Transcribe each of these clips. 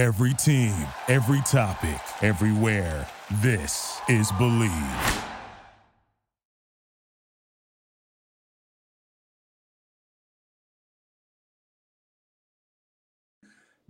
Every team, every topic, everywhere. This is Believe.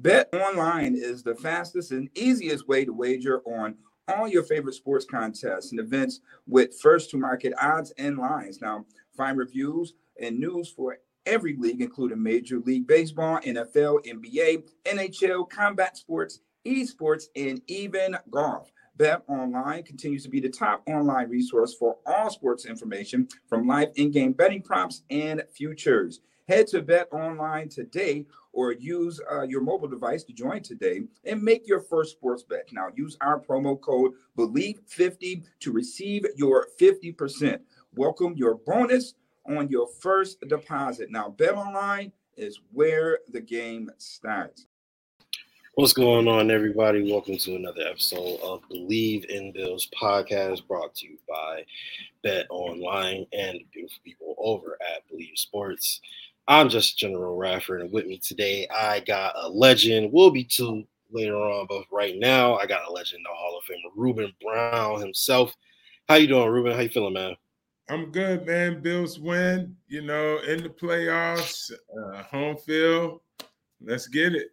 Bet online is the fastest and easiest way to wager on all your favorite sports contests and events with first to market odds and lines. Now, find reviews and news for every league, including Major League Baseball, NFL, NBA, NHL, combat sports, esports, and even golf. Bet Online continues to be the top online resource for all sports information from live in game betting props and futures. Head to Bet Online today or use uh, your mobile device to join today and make your first sports bet. Now, use our promo code BELIEVE50 to receive your 50%. Welcome your bonus on your first deposit. Now, Bet Online is where the game starts. What's going on, everybody? Welcome to another episode of Believe in Bills podcast brought to you by Bet Online and the beautiful people over at Believe Sports. I'm just General Rafford, and with me today, I got a legend. We'll be two later on, but right now, I got a legend, the Hall of Famer, Ruben Brown himself. How you doing, Ruben? How you feeling, man? I'm good, man. Bills win, you know, in the playoffs, uh, home field. Let's get it.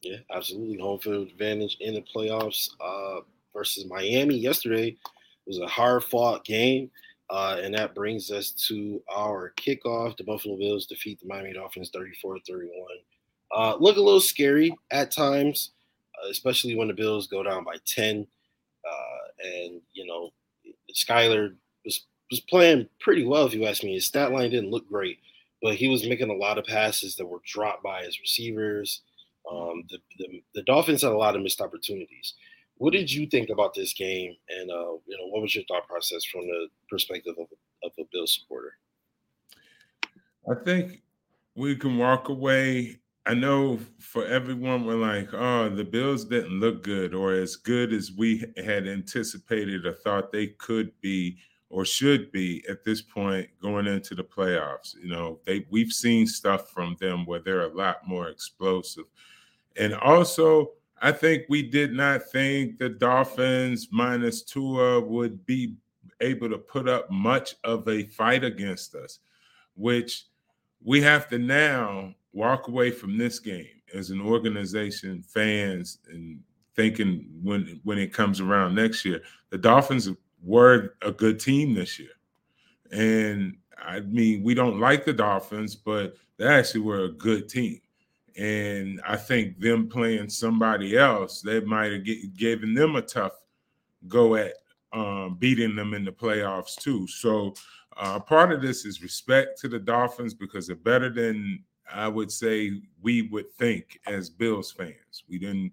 Yeah, absolutely. Home field advantage in the playoffs uh, versus Miami yesterday. It was a hard fought game. Uh, and that brings us to our kickoff. The Buffalo Bills defeat the Miami Dolphins 34 31. Uh, look a little scary at times, uh, especially when the Bills go down by 10. Uh, and, you know, Skylar was, was playing pretty well, if you ask me. His stat line didn't look great, but he was making a lot of passes that were dropped by his receivers. Um, the, the, the Dolphins had a lot of missed opportunities. What did you think about this game, and uh, you know what was your thought process from the perspective of, of a Bill supporter? I think we can walk away. I know for everyone, we're like, oh, the Bills didn't look good or as good as we had anticipated or thought they could be or should be at this point going into the playoffs. You know, they we've seen stuff from them where they're a lot more explosive. And also, I think we did not think the Dolphins minus Tua would be able to put up much of a fight against us, which we have to now walk away from this game as an organization, fans, and thinking when when it comes around next year, the Dolphins were a good team this year. And I mean, we don't like the Dolphins, but they actually were a good team. And I think them playing somebody else, they might have given them a tough go at um, beating them in the playoffs too. So uh, part of this is respect to the Dolphins because they're better than I would say we would think as Bills fans. We didn't,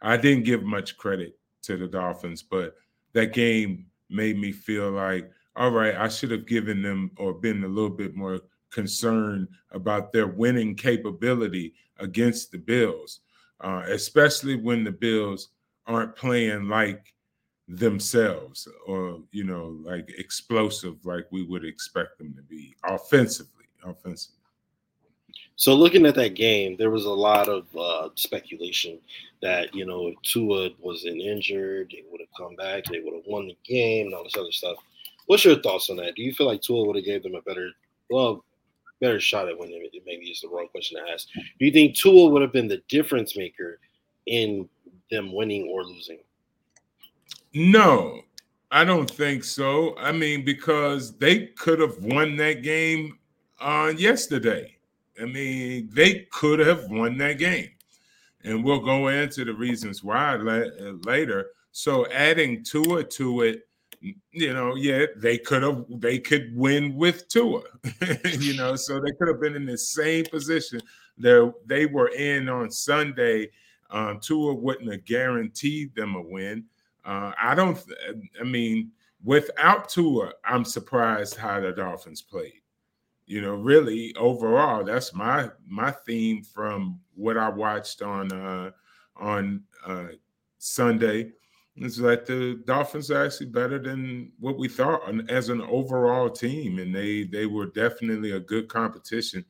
I didn't give much credit to the Dolphins, but that game made me feel like, all right, I should have given them or been a little bit more concerned about their winning capability against the Bills, uh, especially when the Bills aren't playing like themselves or you know like explosive like we would expect them to be offensively offensively so looking at that game there was a lot of uh, speculation that you know if Tua wasn't injured they would have come back they would have won the game and all this other stuff what's your thoughts on that do you feel like Tua would have gave them a better well better shot at winning. Maybe is the wrong question to ask. Do you think Tua would have been the difference maker in them winning or losing? No, I don't think so. I mean, because they could have won that game uh, yesterday. I mean, they could have won that game. And we'll go into the reasons why later. So adding Tua to it you know, yeah, they could have they could win with Tua, you know, so they could have been in the same position that they were in on Sunday. Um, Tua wouldn't have guaranteed them a win. Uh, I don't. I mean, without Tua, I'm surprised how the Dolphins played. You know, really overall, that's my my theme from what I watched on uh, on uh, Sunday it's like the Dolphins are actually better than what we thought as an overall team, and they they were definitely a good competition.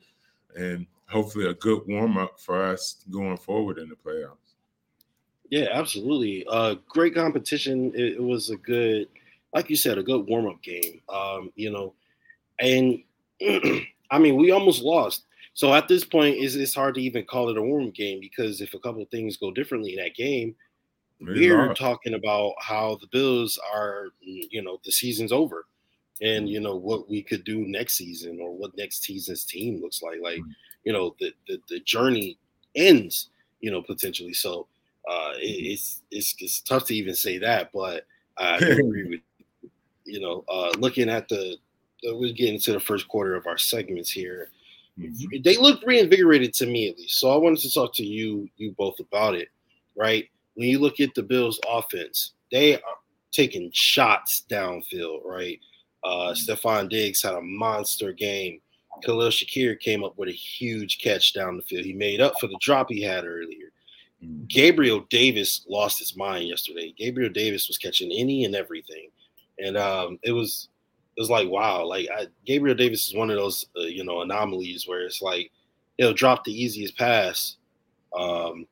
And hopefully a good warm up for us going forward in the playoffs. Yeah, absolutely. Uh, great competition. It, it was a good, like you said, a good warm up game. Um, you know, and I mean, we almost lost. So at this point, it's, it's hard to even call it a warm game because if a couple things go differently in that game, we're talking about how the Bills are, you know, the season's over and you know what we could do next season or what next season's team looks like like you know the the, the journey ends you know potentially. So uh it, it's, it's it's tough to even say that but i agree with you know uh looking at the we're getting to the first quarter of our segments here mm-hmm. they look reinvigorated to me at least so i wanted to talk to you you both about it right when you look at the bills offense they are taking shots downfield right uh, Stefon Diggs had a monster game. Khalil Shakir came up with a huge catch down the field. He made up for the drop he had earlier. Mm-hmm. Gabriel Davis lost his mind yesterday. Gabriel Davis was catching any and everything, and um, it was it was like wow. Like I, Gabriel Davis is one of those uh, you know anomalies where it's like he'll drop the easiest pass, um,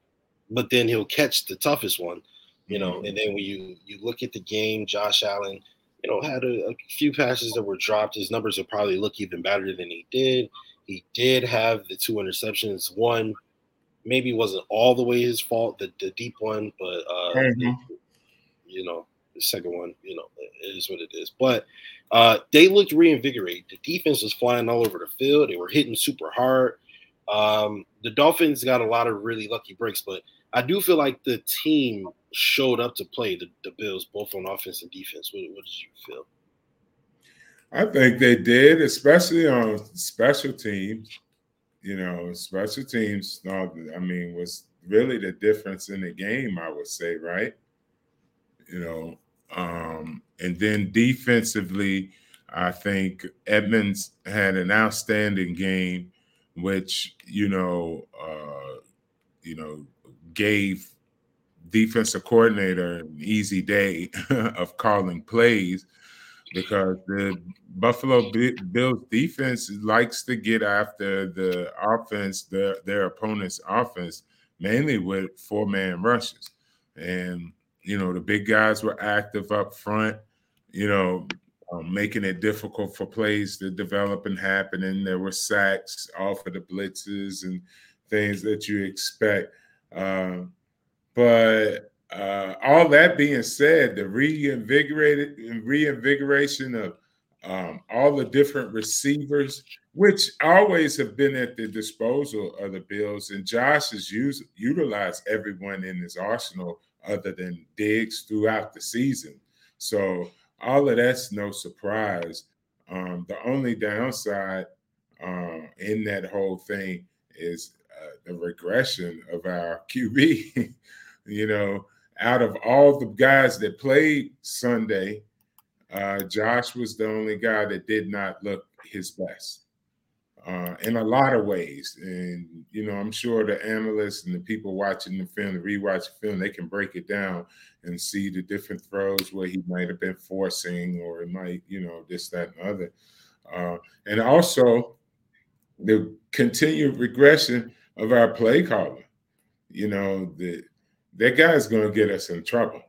but then he'll catch the toughest one, you know. Mm-hmm. And then when you you look at the game, Josh Allen you know, had a, a, few passes that were dropped. His numbers will probably look even better than he did. He did have the two interceptions. One maybe wasn't all the way his fault, the, the deep one, but uh, mm-hmm. you know, the second one, you know, is what it is. But uh, they looked reinvigorated. The defense was flying all over the field. They were hitting super hard. Um, the Dolphins got a lot of really lucky breaks, but I do feel like the team showed up to play the, the Bills, both on offense and defense. What, what did you feel? I think they did, especially on special teams. You know, special teams. I mean, was really the difference in the game. I would say, right? You know, um, and then defensively, I think Edmunds had an outstanding game, which you know, uh, you know, gave defensive coordinator an easy day of calling plays because the Buffalo Bills defense likes to get after the offense, their their opponent's offense, mainly with four man rushes. And you know, the big guys were active up front, you know, um, making it difficult for plays to develop and happen. And there were sacks off of the blitzes and things that you expect. Uh, but uh, all that being said, the reinvigorated reinvigoration of um, all the different receivers, which always have been at the disposal of the Bills, and Josh has used utilized everyone in his arsenal other than Diggs throughout the season. So all of that's no surprise. Um, the only downside uh, in that whole thing is uh, the regression of our QB. you know, out of all the guys that played Sunday, uh, Josh was the only guy that did not look his best uh, in a lot of ways. And, you know, I'm sure the analysts and the people watching the film, the rewatch the film, they can break it down and see the different throws where he might have been forcing or it might, you know, this, that, and other. Uh, and also the continued regression of our play caller. You know, the that guy's going to get us in trouble.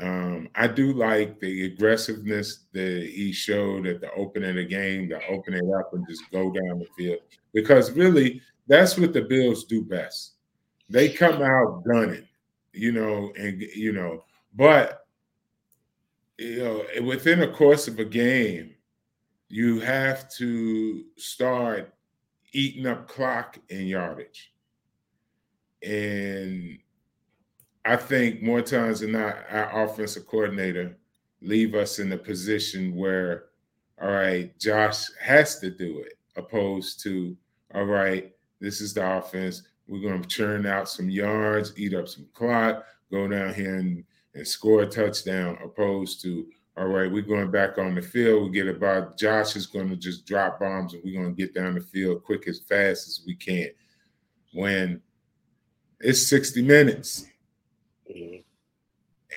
Um, I do like the aggressiveness that he showed at the opening of the game, to open it up and just go down the field. Because really, that's what the Bills do best. They come out gunning, you know, and you know, but you know, within the course of a game, you have to start eating up clock and yardage. And I think more times than not, our offensive coordinator leave us in a position where, all right, Josh has to do it, opposed to, all right, this is the offense. We're going to churn out some yards, eat up some clock, go down here and, and score a touchdown, opposed to, all right, we're going back on the field. We get about Josh is going to just drop bombs and we're going to get down the field quick as fast as we can. When it's 60 minutes.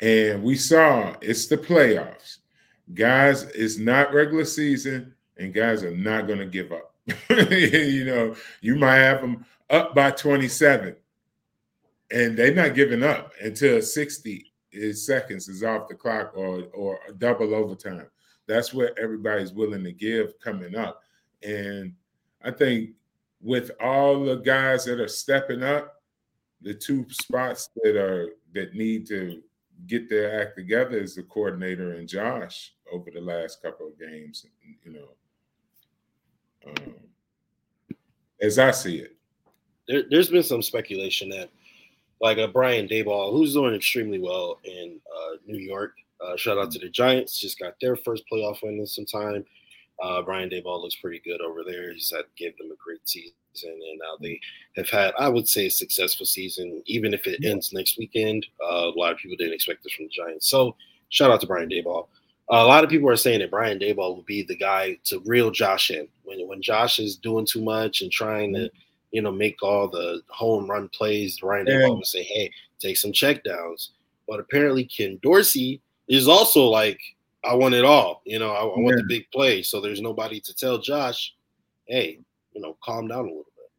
And we saw it's the playoffs. Guys, it's not regular season, and guys are not going to give up. you know, you might have them up by 27, and they're not giving up until 60 is seconds is off the clock or or double overtime. That's what everybody's willing to give coming up. And I think with all the guys that are stepping up, the two spots that are that need to get their act together is the coordinator and Josh over the last couple of games. You know, um, as I see it, there, has been some speculation that, like a Brian Daboll, who's doing extremely well in uh, New York. Uh, shout out to the Giants, just got their first playoff win in some time. Uh, Brian Daboll looks pretty good over there. He's had gave them a great season, and now they have had, I would say, a successful season. Even if it yeah. ends next weekend, uh, a lot of people didn't expect this from the Giants. So, shout out to Brian Daboll. Uh, a lot of people are saying that Brian Daboll will be the guy to reel Josh in when when Josh is doing too much and trying to, mm-hmm. you know, make all the home run plays. Brian yeah. Daboll will say, "Hey, take some checkdowns." But apparently, Ken Dorsey is also like I want it all. You know, I, I want the big play. So there's nobody to tell Josh, hey, you know, calm down a little bit.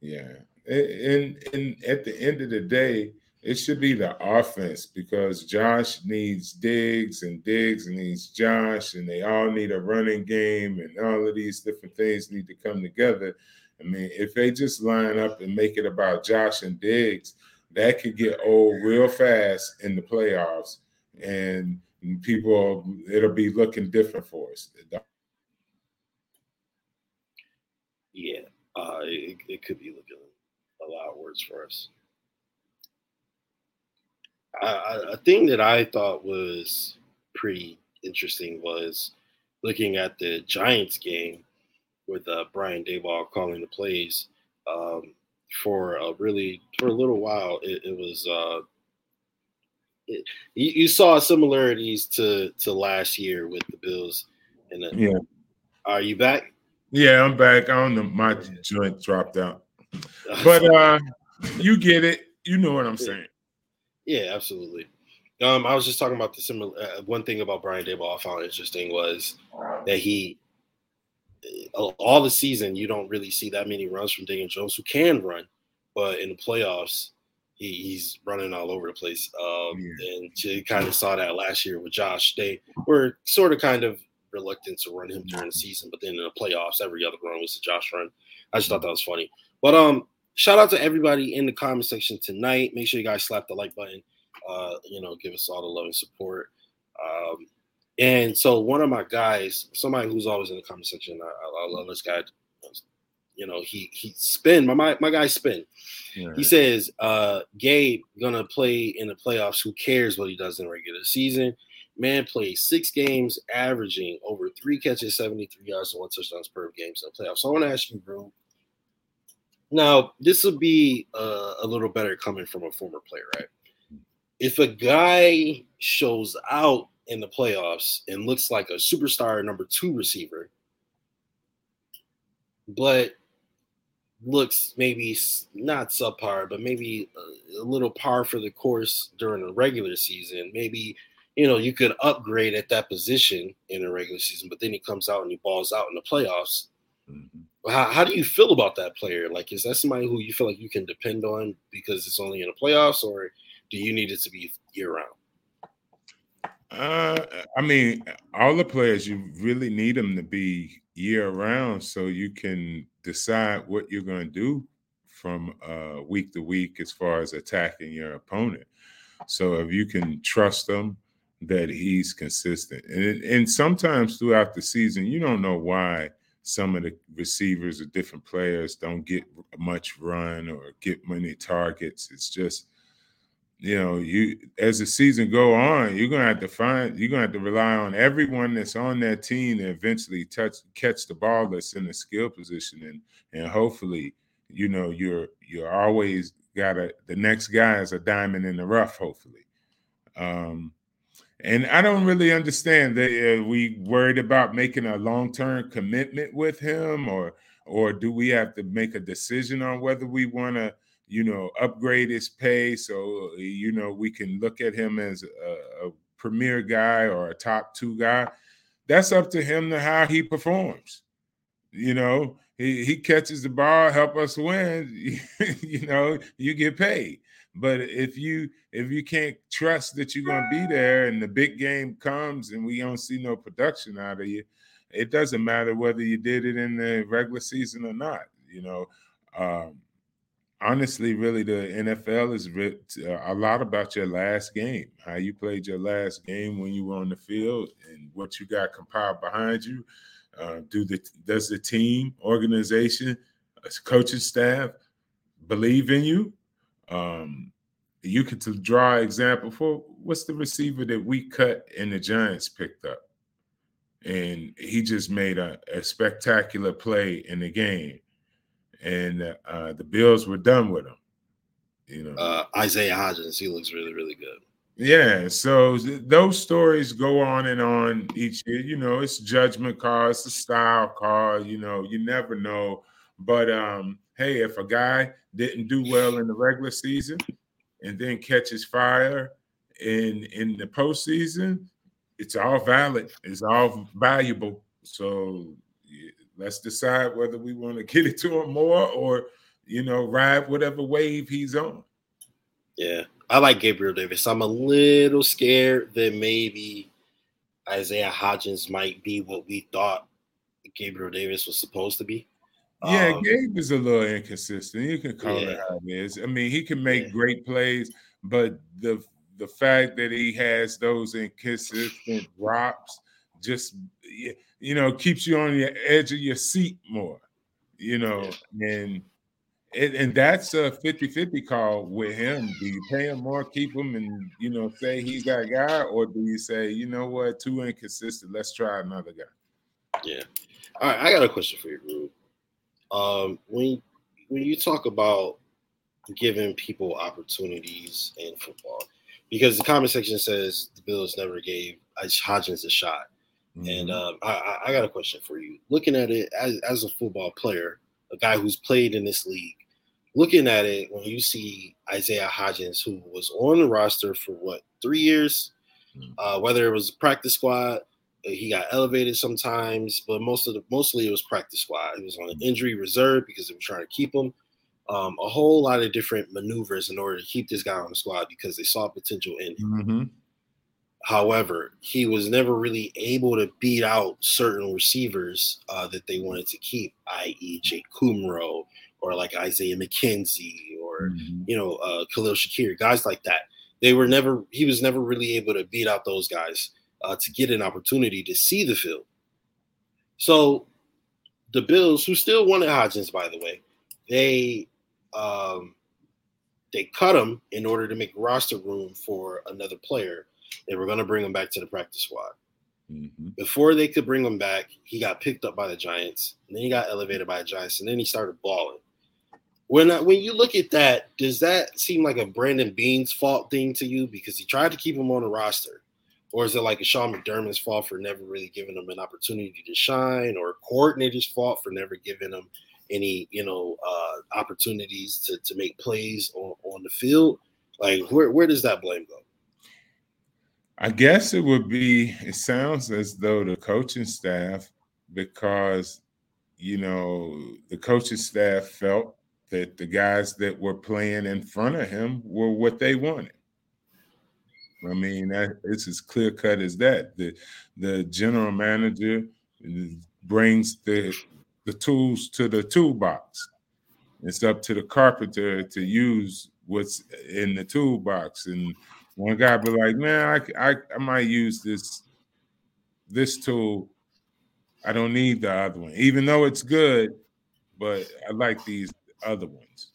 Yeah. And, and at the end of the day, it should be the offense because Josh needs Diggs and Diggs needs Josh, and they all need a running game, and all of these different things need to come together. I mean, if they just line up and make it about Josh and Diggs, that could get old real fast in the playoffs. And people it'll be looking different for us. Yeah, uh, it, it could be looking a lot worse for us. a thing that I thought was pretty interesting was looking at the Giants game with uh, Brian Daboll calling the plays. Um, for a really for a little while, it, it was uh, you, you saw similarities to to last year with the Bills. And the, yeah, are you back? Yeah, I'm back. I don't know. My joint dropped out, but uh, you get it. You know what I'm saying. Yeah, absolutely. Um, I was just talking about the similar. Uh, one thing about Brian Daboll I found interesting was that he, uh, all the season, you don't really see that many runs from Daniel Jones, who can run, but in the playoffs, he, he's running all over the place. Um, yeah. And you kind of saw that last year with Josh. They were sort of kind of reluctant to run him during the season, but then in the playoffs, every other run was a Josh run. I just thought that was funny. But um, shout out to everybody in the comment section tonight. Make sure you guys slap the like button. Uh, you know, give us all the love and support. Um, and so one of my guys, somebody who's always in the comment section, I, I love this guy you know, he he spin my my, my guy spin. He says, uh, Gabe gonna play in the playoffs. Who cares what he does in the regular season? Man plays six games, averaging over three catches, 73 yards, and one touchdowns per game in the playoffs. So I want to ask you, bro. Now, this will be uh, a little better coming from a former player, right? If a guy shows out in the playoffs and looks like a superstar number two receiver, but looks maybe not subpar, but maybe a, a little par for the course during the regular season. Maybe you know you could upgrade at that position in the regular season, but then he comes out and he balls out in the playoffs. Mm-hmm. How, how do you feel about that player? Like, is that somebody who you feel like you can depend on because it's only in the playoffs, or do you need it to be year round? Uh, I mean, all the players you really need them to be year round, so you can decide what you're going to do from uh, week to week as far as attacking your opponent. So if you can trust him that he's consistent, and and sometimes throughout the season, you don't know why some of the receivers or different players don't get much run or get many targets. It's just you know, you as the season go on, you're gonna have to find you're gonna have to rely on everyone that's on that team to eventually touch catch the ball that's in the skill position and and hopefully, you know, you're you're always got a the next guy is a diamond in the rough, hopefully. Um and I don't really understand that uh, we worried about making a long-term commitment with him or or do we have to make a decision on whether we want to you know, upgrade his pay so you know we can look at him as a, a premier guy or a top two guy. That's up to him to how he performs. You know, he, he catches the ball, help us win. you know, you get paid. But if you if you can't trust that you're gonna be there and the big game comes and we don't see no production out of you, it doesn't matter whether you did it in the regular season or not. You know, um, honestly, really, the NFL is a lot about your last game, how you played your last game when you were on the field, and what you got compiled behind you. Uh, do the does the team, organization, uh, coaching staff believe in you? Um, you could draw example for what's the receiver that we cut and the Giants picked up, and he just made a, a spectacular play in the game and uh, the Bills were done with him. You know, uh, Isaiah Hodgins, he looks really, really good. Yeah, so those stories go on and on each year. You know, it's judgment call, it's a style call. You know, you never know. But um, hey, if a guy didn't do well in the regular season and then catches fire in in the postseason, it's all valid. It's all valuable. So Let's decide whether we want to get it to him more or, you know, ride whatever wave he's on. Yeah, I like Gabriel Davis. I'm a little scared that maybe Isaiah Hodgins might be what we thought Gabriel Davis was supposed to be. Yeah, um, Gabe is a little inconsistent. You can call yeah. it how it is. I mean, he can make yeah. great plays, but the the fact that he has those inconsistent drops just you know, keeps you on the edge of your seat more, you know, and and, and that's a 50-50 call with him. Do you pay him more, keep him, and you know, say he's that guy, or do you say, you know what, too inconsistent, let's try another guy? Yeah. All right, I got a question for you, Rube. Um, when when you talk about giving people opportunities in football, because the comment section says the Bills never gave Hodgins a shot. Mm-hmm. And um, I, I, got a question for you. Looking at it as, as a football player, a guy who's played in this league, looking at it when you see Isaiah Hodgins, who was on the roster for what three years, mm-hmm. uh, whether it was practice squad, he got elevated sometimes, but most of the mostly it was practice squad. He was on an injury reserve because they were trying to keep him. Um, a whole lot of different maneuvers in order to keep this guy on the squad because they saw potential in him. Mm-hmm. However, he was never really able to beat out certain receivers uh, that they wanted to keep, i.e., Jake Kumerow or like Isaiah McKenzie or mm-hmm. you know uh, Khalil Shakir, guys like that. They were never. He was never really able to beat out those guys uh, to get an opportunity to see the field. So the Bills, who still wanted Hodgins, by the way, they um, they cut him in order to make roster room for another player they were going to bring him back to the practice squad. Mm-hmm. Before they could bring him back, he got picked up by the Giants, and then he got elevated by the Giants, and then he started balling. When uh, when you look at that, does that seem like a Brandon Beane's fault thing to you because he tried to keep him on the roster, or is it like a Sean McDermott's fault for never really giving him an opportunity to shine, or a coordinator's fault for never giving him any you know uh, opportunities to to make plays on, on the field? Like where where does that blame go? I guess it would be, it sounds as though the coaching staff, because, you know, the coaching staff felt that the guys that were playing in front of him were what they wanted. I mean, that, it's as clear cut as that. The the general manager brings the the tools to the toolbox. It's up to the carpenter to use what's in the toolbox and one guy be like, man, I, I, I might use this this tool. I don't need the other one, even though it's good, but I like these other ones.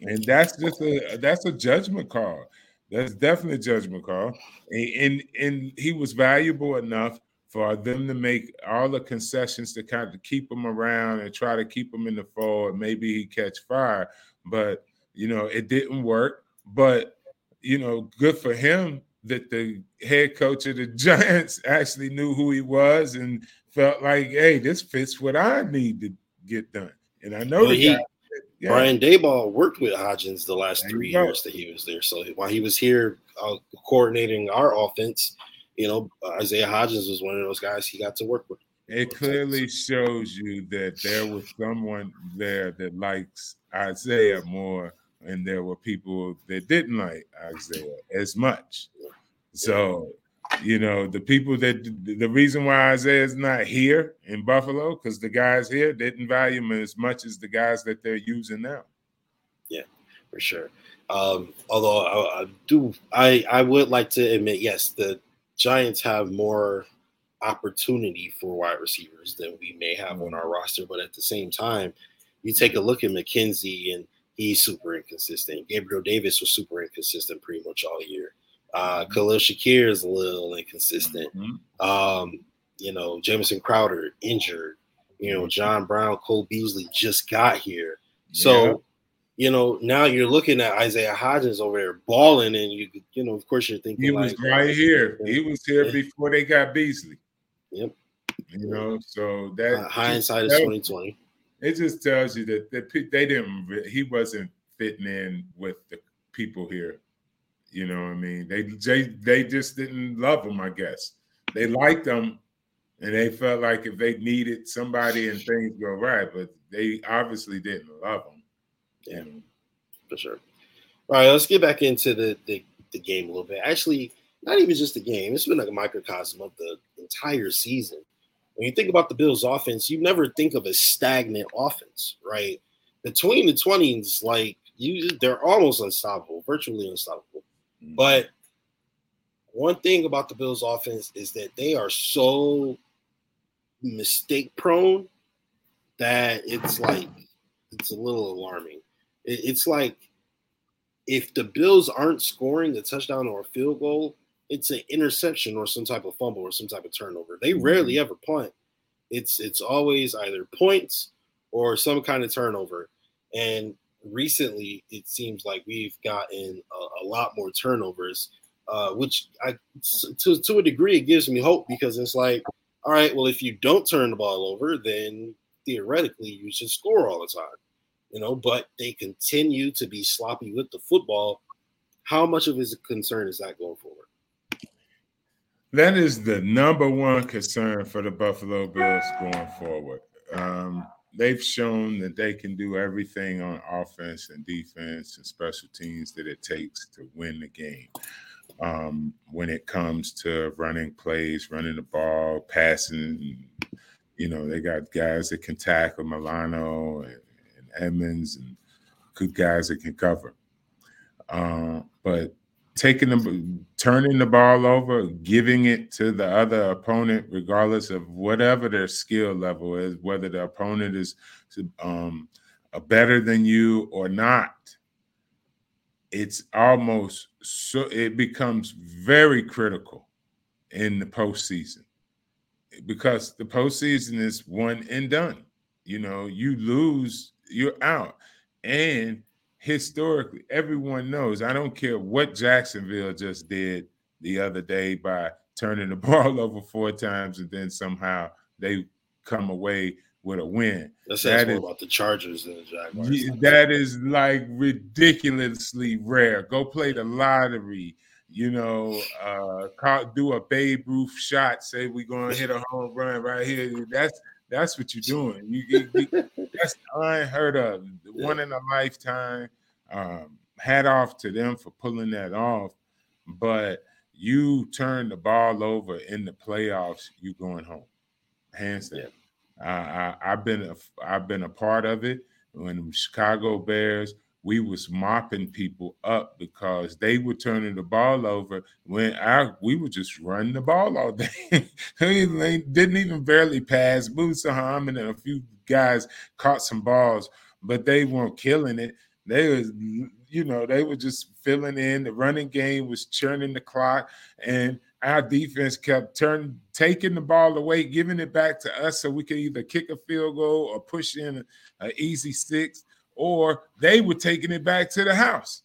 And that's just a that's a judgment call. That's definitely a judgment call. And, and and he was valuable enough for them to make all the concessions to kind of keep him around and try to keep him in the fold. Maybe he catch fire, but you know it didn't work. But you know, good for him that the head coach of the Giants actually knew who he was and felt like, hey, this fits what I need to get done. And I know well, he, guy, yeah. Brian Daboll worked with Hodgins the last three years that he was there. So while he was here uh, coordinating our offense, you know, Isaiah Hodgins was one of those guys he got to work with. it clearly shows you that there was someone there that likes Isaiah more, and there were people that didn't like Isaiah as much. So, you know, the people that the reason why Isaiah's not here in Buffalo because the guys here didn't value him as much as the guys that they're using now. Yeah, for sure. Um, although I, I do, I I would like to admit, yes, the Giants have more opportunity for wide receivers than we may have on our roster. But at the same time, you take a look at McKenzie and he's super inconsistent. Gabriel Davis was super inconsistent pretty much all year. Uh, Khalil Shakir is a little inconsistent. Mm-hmm. Um, you know, Jamison Crowder injured. You know, John Brown, Cole Beasley just got here. So, yeah. you know, now you're looking at Isaiah Hodgins over there balling, and you, you know, of course, you're thinking he was like, right here. He was here before they got Beasley. Yep. You know, so that uh, hindsight is twenty twenty. It just tells you that, that they didn't. He wasn't fitting in with the people here. You know what I mean? They they they just didn't love him. I guess they liked him, and they felt like if they needed somebody and things go right, but they obviously didn't love him. Yeah, for sure. All right, let's get back into the, the the game a little bit. Actually, not even just the game. It's been like a microcosm of the entire season. When you think about the Bills' offense, you never think of a stagnant offense, right? Between the twenties, like you, they're almost unstoppable, virtually unstoppable. Mm-hmm. But one thing about the Bills' offense is that they are so mistake prone that it's like it's a little alarming. It's like if the Bills aren't scoring a touchdown or a field goal, it's an interception or some type of fumble or some type of turnover. They rarely mm-hmm. ever punt. It's it's always either points or some kind of turnover. And recently, it seems like we've gotten a, a lot more turnovers, uh, which I to to a degree it gives me hope because it's like, all right, well, if you don't turn the ball over, then theoretically you should score all the time, you know. But they continue to be sloppy with the football. How much of his concern is that going forward? That is the number one concern for the Buffalo Bills going forward. Um, they've shown that they can do everything on offense and defense and special teams that it takes to win the game. Um, when it comes to running plays, running the ball, passing, you know, they got guys that can tackle Milano and, and Edmunds and good guys that can cover. Uh, but taking the turning the ball over, giving it to the other opponent, regardless of whatever their skill level is, whether the opponent is um, better than you or not. It's almost so it becomes very critical in the postseason because the postseason is one and done. You know, you lose, you're out. And historically, everyone knows. I don't care what Jacksonville just did the other day by turning the ball over four times and then somehow they come away with a win. That's that is, about the Chargers and the Jaguars. That is like ridiculously rare. Go play the lottery. You know, uh, do a Babe Ruth shot. Say we're gonna hit a home run right here. That's that's what you're doing. You, you, you that's unheard of. One in a lifetime. Um, hat off to them for pulling that off. But you turn the ball over in the playoffs, you going home, hands down. Yeah. I, have been a, I've been a part of it when Chicago Bears we was mopping people up because they were turning the ball over when I we were just running the ball all day. didn't even barely pass. Muhammad and a few guys caught some balls, but they weren't killing it. They was, you know, they were just filling in. The running game was churning the clock, and our defense kept turning, taking the ball away, giving it back to us, so we could either kick a field goal or push in an easy six or they were taking it back to the house.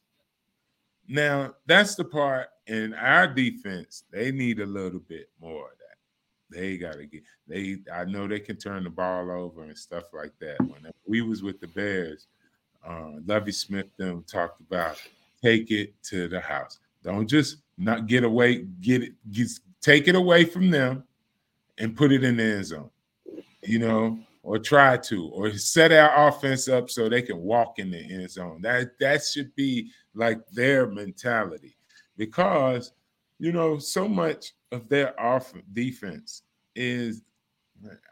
Now, that's the part in our defense, they need a little bit more of that. They gotta get they I know they can turn the ball over and stuff like that. When we was with the Bears, uh Lovie Smith them talked about take it to the house. Don't just not get away, get it, get, take it away from them and put it in the end zone. you know, or try to, or set our offense up so they can walk in the end zone. That that should be like their mentality, because you know so much of their off defense is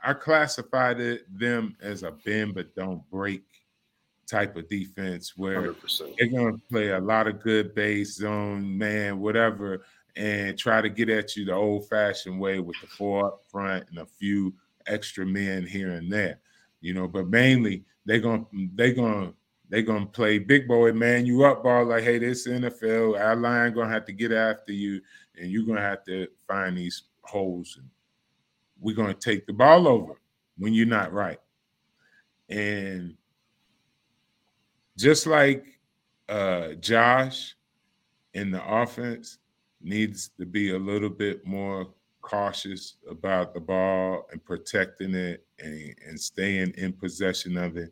I classified it them as a bend but don't break type of defense where 100%. they're going to play a lot of good base zone man whatever and try to get at you the old fashioned way with the four up front and a few extra men here and there you know but mainly they're to they're to they're gonna play big boy man you up ball like hey this NFL our line gonna have to get after you and you're gonna have to find these holes and we're to take the ball over when you're not right. And just like uh, Josh in the offense needs to be a little bit more cautious about the ball and protecting it and, and staying in possession of it.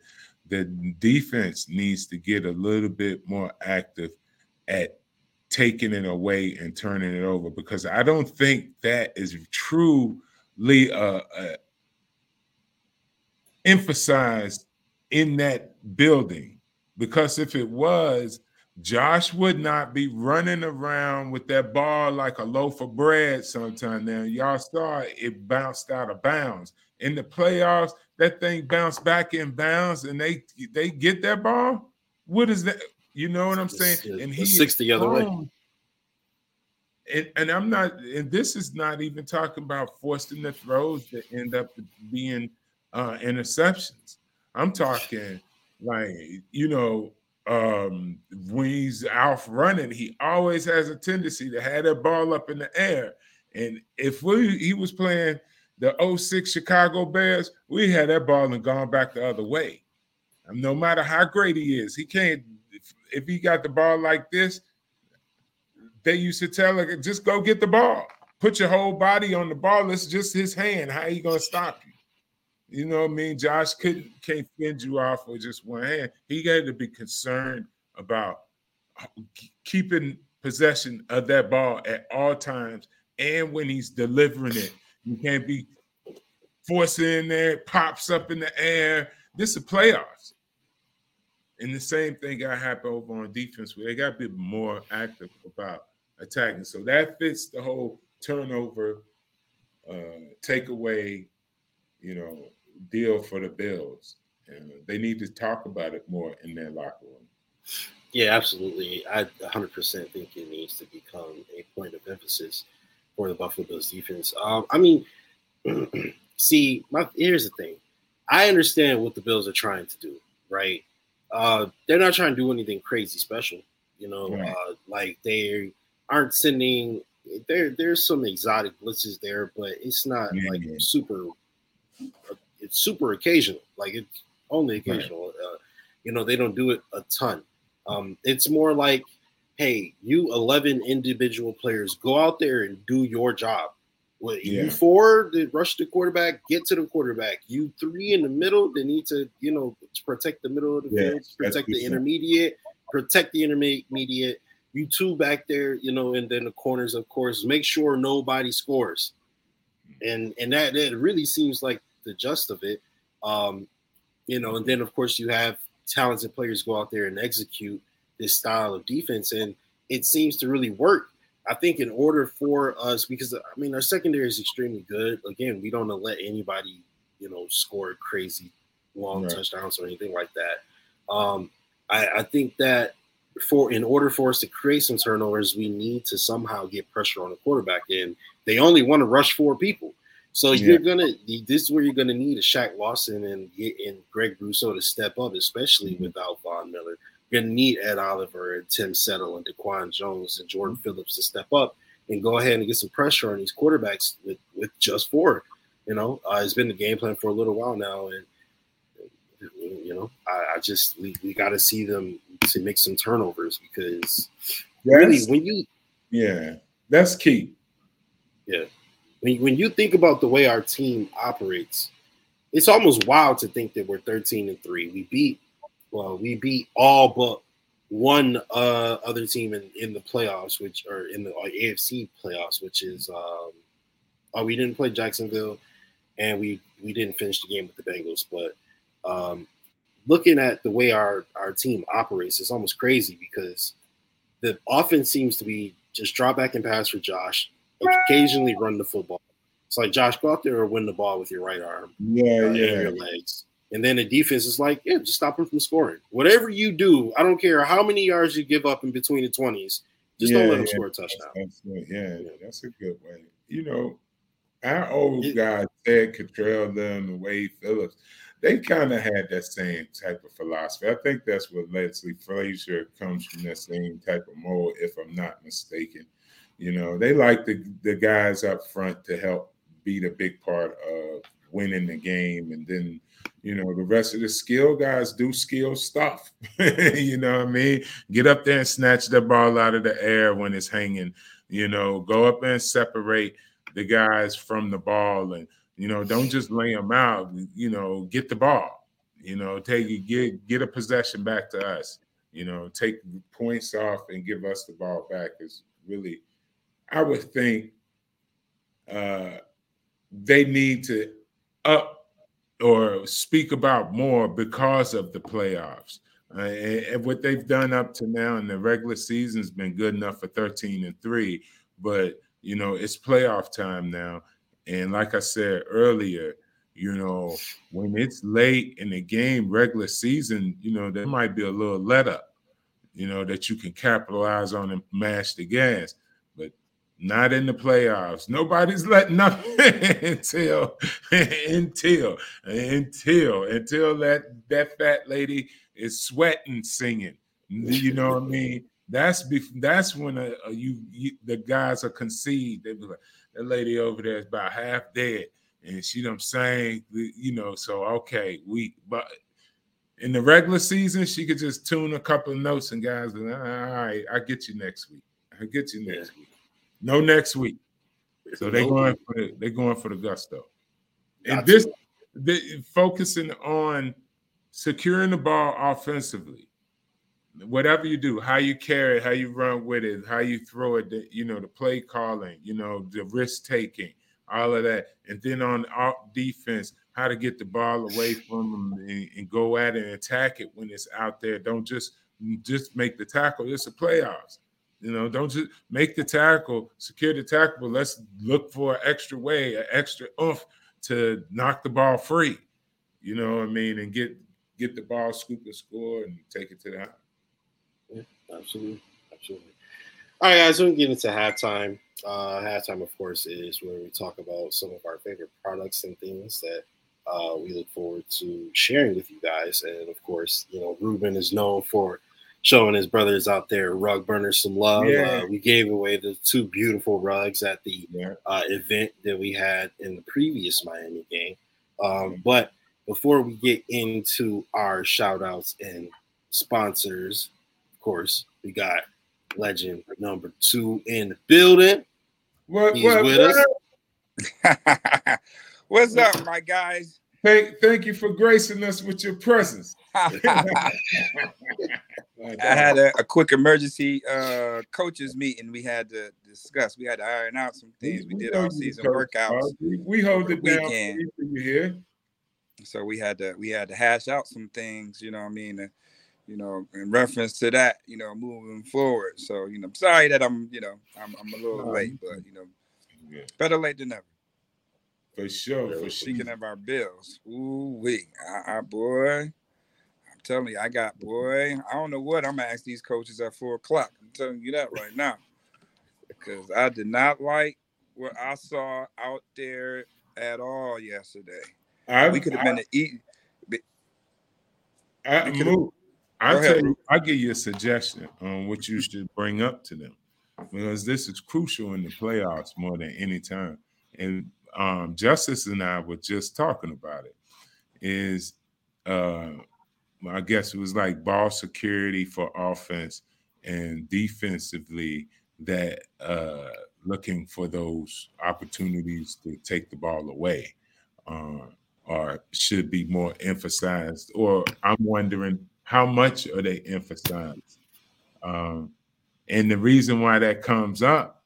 The defense needs to get a little bit more active at taking it away and turning it over because I don't think that is true uh, uh, emphasized in that building because if it was, Josh would not be running around with that ball like a loaf of bread sometime now. Y'all saw it, it bounced out of bounds. In the playoffs, that thing bounced back in bounds and they they get that ball. What is that? You know what I'm saying? and he's 60 other way and, and I'm not, and this is not even talking about forcing the throws that end up being uh, interceptions. I'm talking like, you know, um, when he's out running, he always has a tendency to have that ball up in the air. And if we he was playing the 06 Chicago Bears, we had that ball and gone back the other way. And no matter how great he is, he can't. If, if he got the ball like this, they used to tell her, just go get the ball. Put your whole body on the ball. It's just his hand. How you gonna stop you? You know what I mean? Josh couldn't can't fend you off with just one hand. He got to be concerned about keeping possession of that ball at all times and when he's delivering it. You can't be forcing in there, pops up in the air. This is playoffs. And the same thing got happen over on defense where they got to be more active about attacking. So that fits the whole turnover, uh, takeaway, you know, deal for the Bills. And they need to talk about it more in their locker room. Yeah, absolutely. I 100% think it needs to become a point of emphasis for the Buffalo Bills defense. Um, I mean, see, my, here's the thing. I understand what the Bills are trying to do, right? Uh, they're not trying to do anything crazy special, you know. Right. Uh, like they aren't sending there there's some exotic blitzes there, but it's not mm-hmm. like super it's super occasional. Like it's only occasional. Right. Uh, you know, they don't do it a ton. Um, it's more like, hey, you 11 individual players go out there and do your job. What yeah. you four that rush the quarterback, get to the quarterback. You three in the middle, they need to, you know, protect the middle of the yeah, field, protect the intermediate, protect the intermediate, you two back there, you know, and then the corners, of course, make sure nobody scores. And and that, that really seems like the gist of it. Um, you know, and then of course you have talented players go out there and execute this style of defense, and it seems to really work. I think in order for us, because I mean our secondary is extremely good. Again, we don't let anybody, you know, score crazy long right. touchdowns or anything like that. Um, I, I think that for in order for us to create some turnovers, we need to somehow get pressure on the quarterback. And they only want to rush four people. So yeah. you're gonna this is where you're gonna need a Shaq Lawson and and Greg Rousseau to step up, especially mm-hmm. without Von Miller. You're gonna need Ed Oliver and Tim Settle and DaQuan Jones and Jordan mm-hmm. Phillips to step up and go ahead and get some pressure on these quarterbacks with, with just four. You know, uh, it's been the game plan for a little while now, and you know, I, I just we, we got to see them to make some turnovers because really when you yeah that's key yeah when, when you think about the way our team operates it's almost wild to think that we're 13 and 3 we beat well we beat all but one uh, other team in, in the playoffs which are in the uh, afc playoffs which is um, oh we didn't play jacksonville and we we didn't finish the game with the Bengals. But um, looking at the way our our team operates, it's almost crazy because the offense seems to be just drop back and pass for Josh, occasionally run the football. It's like Josh, go out there or win the ball with your right arm, Yeah, uh, and yeah. your legs. And then the defense is like, yeah, just stop him from scoring. Whatever you do, I don't care how many yards you give up in between the twenties. Just don't let him yeah. score a touchdown. That's, that's, yeah, that's a good way. You know, our old It- guys, Ted Cottrell, them, and Wade Phillips, they kind of had that same type of philosophy. I think that's what Leslie Frazier comes from that same type of mold, if I'm not mistaken. You know, they like the the guys up front to help be the big part of winning the game, and then you know the rest of the skill guys do skill stuff. you know what I mean? Get up there and snatch the ball out of the air when it's hanging. You know, go up and separate the guys from the ball, and you know, don't just lay them out. You know, get the ball. You know, take get get a possession back to us. You know, take points off and give us the ball back is really, I would think, uh, they need to up or speak about more because of the playoffs. Uh, and, and what they've done up to now in the regular season has been good enough for 13 and 3, but you know, it's playoff time now. And like I said earlier, you know, when it's late in the game, regular season, you know, there might be a little let up, you know, that you can capitalize on and mash the gas. Not in the playoffs. Nobody's letting up until until until until that that fat lady is sweating singing. You know what I mean? That's bef- that's when uh uh, you, you the guys are concede. They be like, that lady over there is about half dead, and she done sang. You know, so okay, we but in the regular season, she could just tune a couple of notes and guys, all right, I get you next week. I get you next week. No next week. So they're going for the they going for the gusto. And this focusing on securing the ball offensively. Whatever you do, how you carry it, how you run with it, how you throw it, the, you know, the play calling, you know, the risk taking, all of that. And then on off defense, how to get the ball away from them and, and go at it and attack it when it's out there. Don't just just make the tackle. It's a playoffs. You know, don't just make the tackle, secure the tackle, but let's look for an extra way, an extra oomph to knock the ball free. You know what I mean? And get get the ball, scoop the score, and take it to the house. Absolutely. Absolutely. All right, guys, we're going to get into halftime. Uh, halftime, of course, is where we talk about some of our favorite products and things that uh, we look forward to sharing with you guys. And of course, you know, Ruben is known for showing his brothers out there, rug burners, some love. Yeah. Uh, we gave away the two beautiful rugs at the Yeah. uh, event that we had in the previous Miami game. Um, but before we get into our shout outs and sponsors, of course, we got legend number two in the building. What, He's what, with what? us. What's up, my guys? Thank, thank you for gracing us with your presence. I had a, a quick emergency uh, coaches meeting we had to discuss. We had to iron out some things. We did know our season workouts. We, we hold it down Weekend. you here. so we had to we had to hash out some things. You know, what I mean, uh, you know, in reference to that, you know, moving forward. So you know, I'm sorry that I'm you know I'm, I'm a little late, but you know, Yeah, better late than never. for sure, for sure. Speaking of our bills, ooh wee, I boy, telling you, I got boy. I don't know what I'm gonna ask these coaches at four o'clock. I'm telling you that right now, because I did not like what I saw out there at all yesterday. I, We could have been to eat. I, we I tell you. I give you a suggestion on what you should bring up to them because this is crucial in the playoffs more than any time. And um, Justice and I were just talking about it. Is uh, I guess it was like ball security for offense and defensively that uh, looking for those opportunities to take the ball away. Uh, or should be more emphasized, or I'm wondering how much are they emphasized? Um, and the reason why that comes up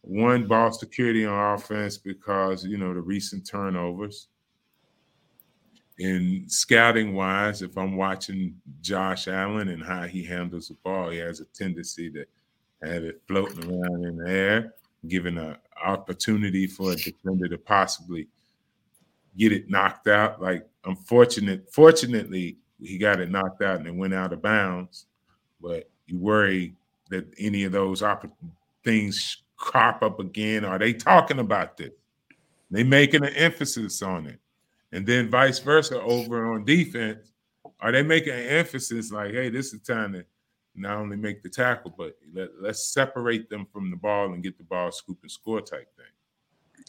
one ball security on offense because you know the recent turnovers. In scouting wise, if I'm watching Josh Allen and how he handles the ball, he has a tendency to have it floating around in the air, giving an opportunity for a defender to possibly get it knocked out. Like unfortunate, fortunately, he got it knocked out and it went out of bounds. But you worry that any of those opp- things crop up again? Are they talking about this? They making an emphasis on it. And then vice versa over on defense, are they making an emphasis like, hey, this is time to not only make the tackle, but let, let's separate them from the ball and get the ball scoop and score type thing.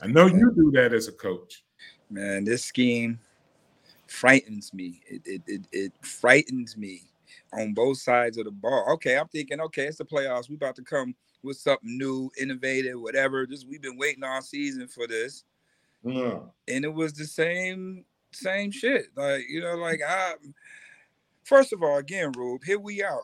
I know you do that as a coach. Man, this scheme frightens me. It, it, it, it frightens me on both sides of the ball. Okay, I'm thinking, okay, it's the playoffs. We about to come with something new, innovative, whatever. Just we've been waiting all season for this. Yeah. And it was the same, same shit. Like, you know, like I first of all, again, Rube, here we are.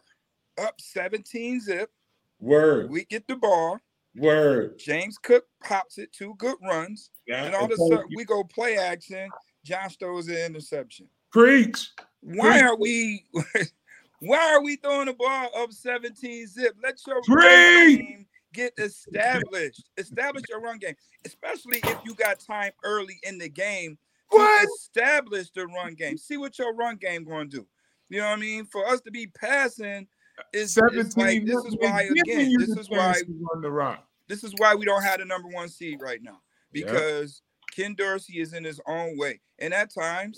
Up 17 zip. Word. We get the ball. Word. James Cook pops it, two good runs. Yeah, and all of a sudden we go play action. Josh throws an interception. Preach. Why Preach. are we why are we throwing the ball up 17 zip? Let your game get established. Establish your run game, especially if you got time early in the game to What? establish the run game. See what your run game going to do. You know what I mean? For us to be passing is, is 17 like this is why again, this is why chance to run the rock. this is why we don't have the number one seed right now Yeah. because Ken Dorsey is in his own way, and at times,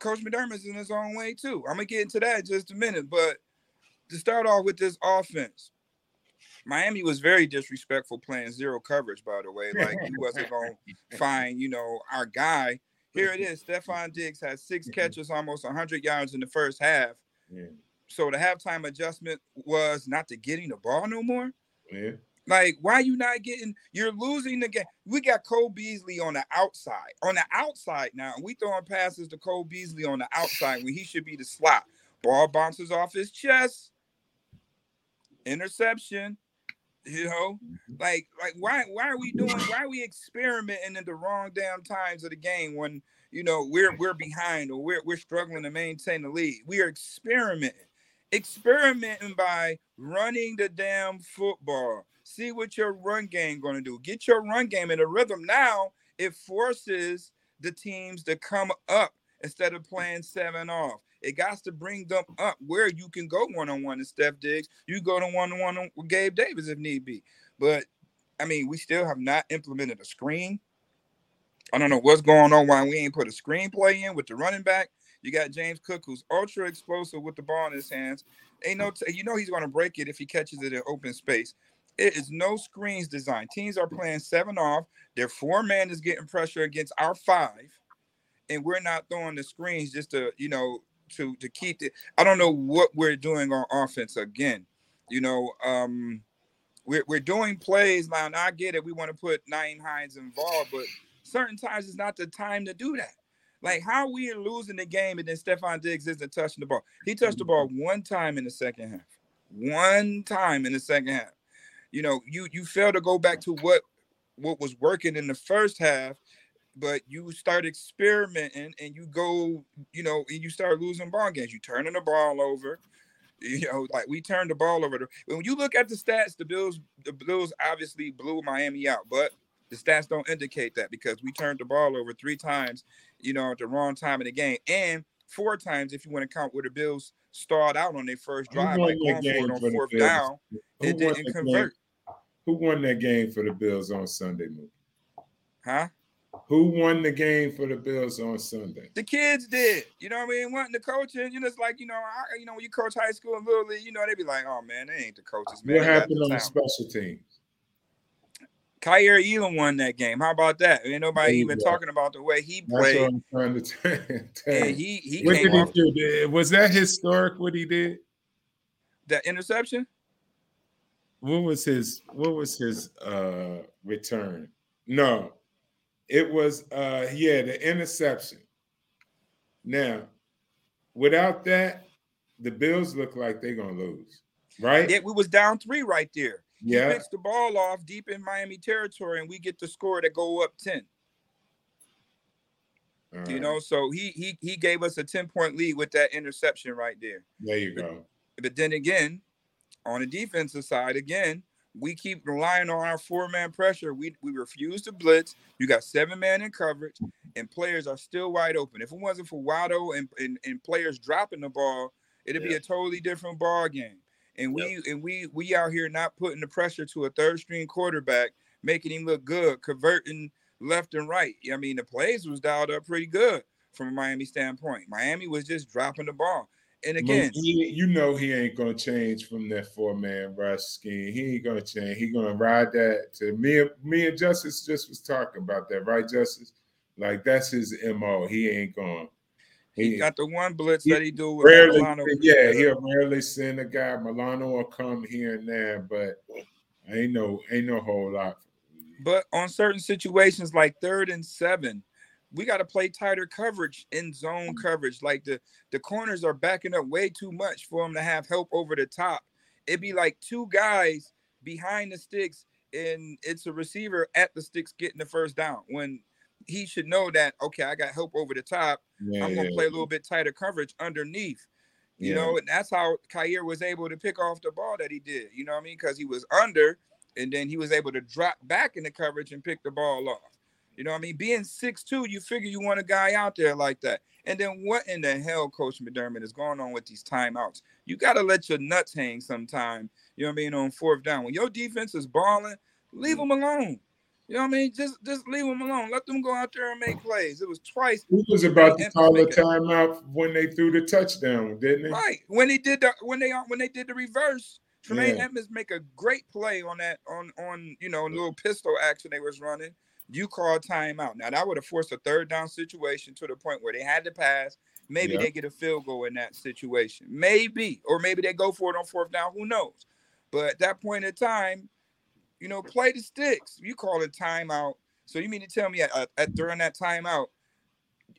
Coach McDermott is in his own way too. I'm gonna get into that in just a minute, but to start off with this offense, Miami was very disrespectful playing zero coverage. By the way, like he wasn't gonna find you know our guy. Here it is. Stefon Diggs has six catches, almost 100 yards in the first half. Yeah. So the halftime adjustment was not to getting the ball no more. Yeah. Like, why you not getting? You're losing the game. We got Cole Beasley on the outside. On the outside now, we throwing passes to Cole Beasley on the outside when he should be the slot. Ball bounces off his chest. Interception. You know, mm-hmm. like, like why? Why are we doing? Why are we experimenting in the wrong damn times of the game when you know we're we're behind or we're we're struggling to maintain the lead? We are experimenting, experimenting by running the damn football. See what your run game going to do. Get your run game in a rhythm. Now it forces the teams to come up instead of playing seven off. It got to bring them up where you can go one on one with Steph Diggs. You go to one on one with Gabe Davis if need be. But I mean, we still have not implemented a screen. I don't know what's going on why we ain't put a screenplay in with the running back. You got James Cook, who's ultra explosive with the ball in his hands. Ain't no, t- you know, he's going to break it if he catches it in open space. It is no screens designed. Teams are playing seven off. Their four man is getting pressure against our five, and we're not throwing the screens just to, you know, to to keep it. I don't know what we're doing on offense again. You know, um, we're we're doing plays now. I get it. We want to put Nyheim Hines involved, but certain times it's not the time to do that. Like how we are losing the game and then Stefon Diggs isn't touching the ball. He touched the ball one time in the second half. One time in the second half. You know, you you fail to go back to what what was working in the first half, but you start experimenting and you go, you know, and you start losing ball games. You turning the ball over. You know, like we turned the ball over. To, when you look at the stats, the Bills, the Bills obviously blew Miami out, but the stats don't indicate that because we turned the ball over three times, you know, at the wrong time in the game, and four times if you want to count where the Bills stalled out on their first drive, like going for it on fourth down, it didn't convert, game? Who won that game for the Bills on Sunday? Mookie? huh? Who won the game for the Bills on Sunday? The kids did, you know what I mean? Wanting the coaching, you know, it's like you know, I, you know, when you coach high school and little league, you know, they'd be like, oh man, they ain't the coaches, man. what happened on the special teams? Kaiir Elam won that game. How about that? Ain't nobody even talking about the way he That's what played. I'm trying to tell And you. he he What came off he do? Was that historic? What he did? that interception. What was his? What was his uh return? No, it was uh yeah the interception. Now, without that, the Bills look like they're gonna lose, right? Yeah, we was down three right there. Yeah. He picks the ball off deep in Miami territory, and we get the score to go up 10. All You know, so he he he gave us a 10 point lead with that interception right there. There you go. But then again, on the defensive side, again, we keep relying on our four man pressure. We we refuse to blitz. You got seven man in coverage, and players are still wide open. If it wasn't for Waddle and, and, and players dropping the ball, it'd be a totally different ball game. And we and we we out here not putting the pressure to a third string quarterback, making him look good, converting left and right. I mean, the plays was dialed up pretty good from a Miami standpoint. Miami was just dropping the ball. And again, you know he ain't gonna change from that four man rush scheme. He ain't gonna change. He gonna ride that to me. and- Me and Justice just was talking about that, right, Justice? Like that's his mo. He ain't going. he He, got the one blitz that he do with rarely, Milano. yeah, he'll rarely send a guy. Milano will come here and there, but ain't no ain't no whole lot. But on certain situations like third and seven, we got to play tighter coverage in zone mm. coverage. Like the the corners are backing up way too much for them to have help over the top. It'd be like two guys behind the sticks, and it's a receiver at the sticks getting the first down when he should know that okay, I got help over the top. Yeah, I'm gonna yeah, play a little bit tighter coverage underneath. You yeah. know, and that's how Kaiir was able to pick off the ball that he did. You know what I mean? Because he was under, and then he was able to drop back in the coverage and pick the ball off. You know what I mean? Being six two, you figure you want a guy out there like that. And then what in the hell, Coach McDermott, is going on with these timeouts? You got to let your nuts hang sometime. You know what I mean? On fourth down, when your defense is balling, leave mm-hmm. them alone. You know what I mean? Just just leave them alone. Let them go out there and make plays. It was twice He was about to call a timeout when they threw the touchdown, didn't he? Right. When he did the when they when they did the reverse, Tremaine Yeah. Edmunds make a great play on that on on you know little pistol action they was running. You call timeout. Now that would have forced a third down situation to the point where they had to pass. Maybe Yeah. they get a field goal in that situation. Maybe. Or maybe they go for it on fourth down. Who knows? But at that point in time, you know, play the sticks. You call a timeout. So you mean to tell me at, at during that timeout,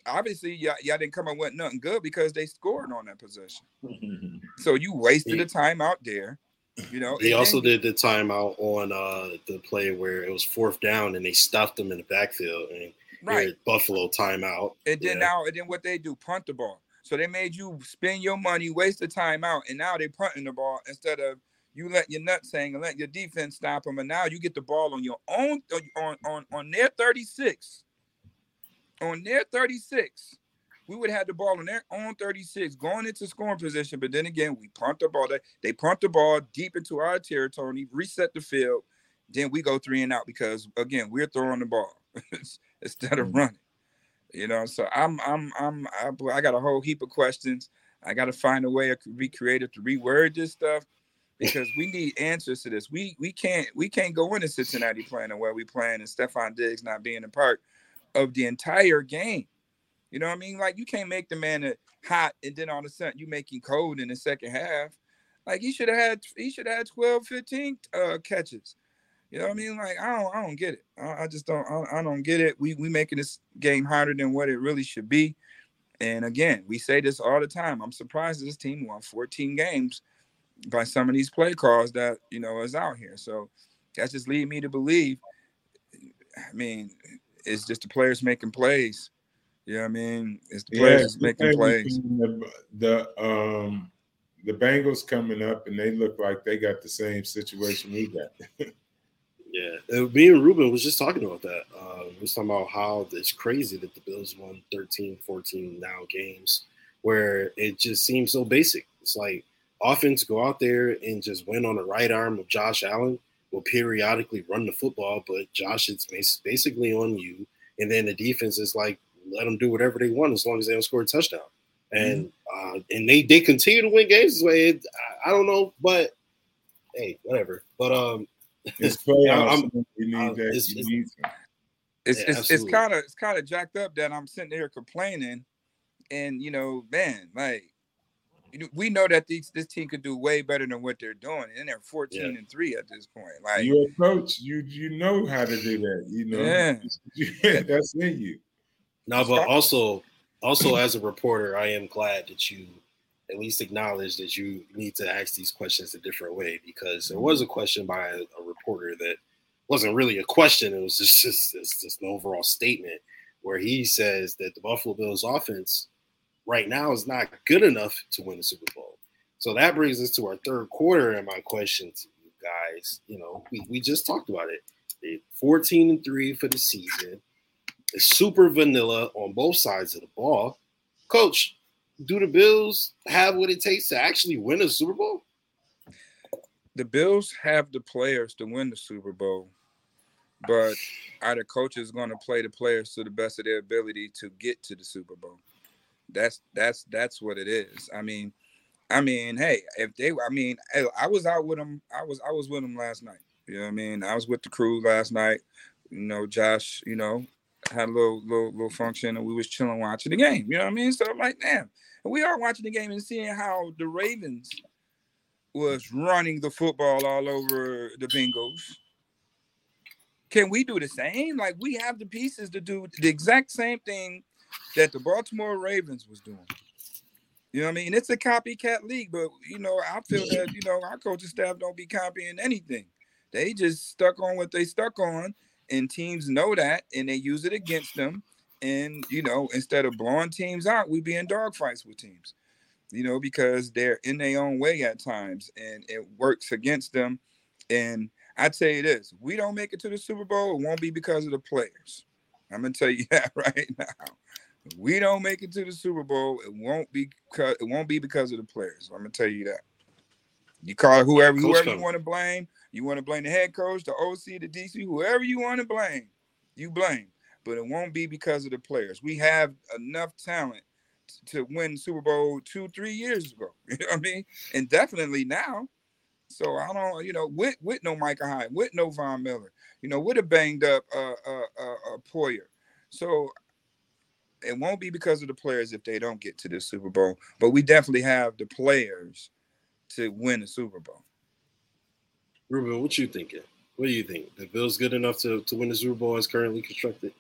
obviously y'all, y'all didn't come up with nothing good because they scored on that possession. So you wasted He- the time out there. You know, He also did the timeout on uh, the play where it was fourth down and they stuffed him in the backfield and right. Buffalo timeout. And then Yeah. now, and then what they do, punt the ball. So they made you spend your money, waste the time out, and now they punting the ball instead of you let your nuts hang and let your defense stop them. And now you get the ball on your own on on on their 36. On their 36. We would have had the ball on their own 36 going into scoring position. But then again, we punt the ball. They, they punt the ball deep into our territory, reset the field. Then we go three and out because again, we're throwing the ball instead of Mhm. running. You know, so I'm I'm I'm I, I got a whole heap of questions. I got to find a way to be creative to reword this stuff because we need answers to this. We we can't we can't go into Cincinnati playing the way we playing and Stephon Diggs not being a part of the entire game. You know what I mean? Like you can't make the man hot and then all of a sudden you him cold in the second half. Like he should have had he should have had 12, 15 uh, catches. You know what I mean? Like I don't I don't get it. I, I just don't I, I don't get it. We we making this game harder than what it really should be. And again, we say this all the time. I'm surprised this team won 14 games by some of these play calls that you know is out here. So that's just lead me to believe. I mean, it's just the players making plays. You know what I mean? It's the players that's the making plays. The, the um the Bengals coming up and they look like they got the same situation we got. Yeah, and me and Ruben was just talking about that. Uh, we was talking about how it's crazy that the Bills won 13, 14 now games, where it just seems so basic. It's like offense go out there and just win on the right arm of Josh Allen. Will periodically run the football, but Josh is bas- basically on you, and then the defense is like let them do whatever they want as long as they don't score a touchdown. And uh, and they they continue to win games this way. It, I, I don't know, but hey, whatever. But um, It's playoffs. You need I'm- that. it's- you need some. it's Yeah, it's, it's kind of it's kind of jacked up that I'm sitting here complaining, and you know, man, like we know that these this team could do way better than what they're doing, and they're 14 Yeah. and three at this point. Like, You're a coach. You you know how to do that. You know. Yeah. That's in you. No, but also, also as a reporter, I am glad that you at least acknowledge that you need to ask these questions a different way because there was a mm-hmm. question by a, a reporter that wasn't really a question. It was just, just, just, just an overall statement where he says that the Buffalo Bills offense right now is not good enough to win the Super Bowl. So that brings us to our third quarter and my question to you guys. You know, we, we just talked about it. They 14 and 3 for the season. It's super vanilla on both sides of the ball. Coach, do the Bills have what it takes to actually win a Super Bowl? The Bills have the players to win the Super Bowl, but are the coaches going to play the players to the best of their ability to get to the Super Bowl? That's that's that's what it is. I mean, I mean, hey, if they, I mean, I was out with them. I was I was with them last night. You know what I mean? I was with the crew last night. You know, Josh. You know, had a little little little function, and we was chilling watching the game. You know what I mean? So I'm like, damn, and we are watching the game and seeing how the Ravens was running the football all over the Bengals. Can we do the same? Like we have the pieces to do the exact same thing that the Baltimore Ravens was doing. You know what I mean? It's a copycat league, but you know, I feel that you know our coaching staff don't be copying anything. They just stuck on what they stuck on, and teams know that, and they use it against them. And you know, instead of blowing teams out, we be in dogfights with teams. You know, because they're in their own way at times, and it works against them. And I tell you this: we don't make it to the Super Bowl, it won't be because of the players. I'm gonna tell you that right now. We don't make it to the Super Bowl, it won't be because it won't be because of the players. I'm gonna tell you that. You call whoever whoever you want to blame. You want to blame the head coach, the OC, the DC, whoever you want to blame, you blame but it won't be because of the players. We have enough talent to win Super Bowl two, three years ago. You know what I mean? And definitely now. So I don't, you know, with with no Micah Hyde, with no Von Miller, you know, with a banged up uh, uh, uh, uh, Poyer. So it won't be because of the players if they don't get to the Super Bowl. But we definitely have the players to win the Super Bowl. Ruben, what you thinking? What do you think? The Bills good enough to, to win the Super Bowl as currently constructed?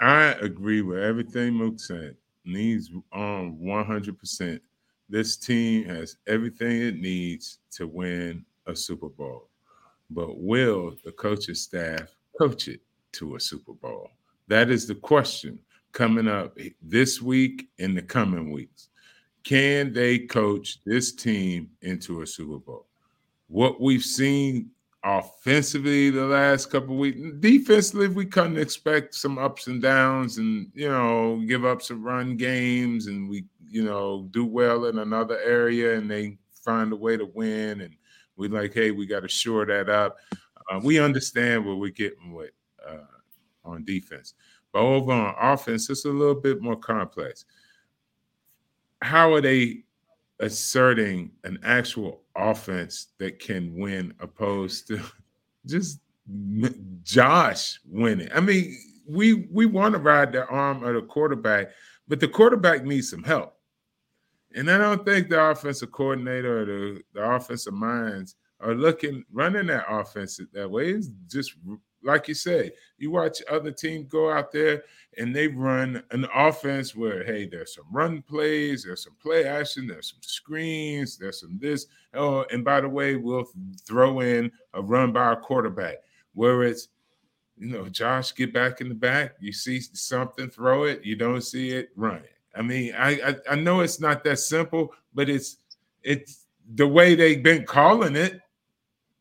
I agree with everything Mook said. Needs um 100%. This team has everything it needs to win a Super Bowl. But will the coaching staff coach it to a Super Bowl? That is the question coming up this week and the coming weeks. Can they coach this team into a Super Bowl? What we've seen offensively the last couple weeks. Defensively, we couldn't expect some ups and downs and, you know, give up some run games and we, you know, do well in another area and they find a way to win. And we like, hey, we got to shore that up. Uh, we understand what we're getting with uh, on defense. But over on offense, it's a little bit more complex. How are they asserting an actual offense that can win opposed to just Josh winning. I mean, we we want to ride the arm of the quarterback, but the quarterback needs some help. And I don't think the offensive coordinator or the, the offensive minds are looking running that offense that way. It's just like you said, you watch other teams go out there and they run an offense where, hey, there's some run plays, there's some play action, there's some screens, there's some this. Oh, and by the way, we'll throw in a run by a quarterback where it's, you know, Josh, get back in the back. You see something, throw it. You don't see it, run it. I mean, I, I, I know it's not that simple, but it's it's the way they've been calling it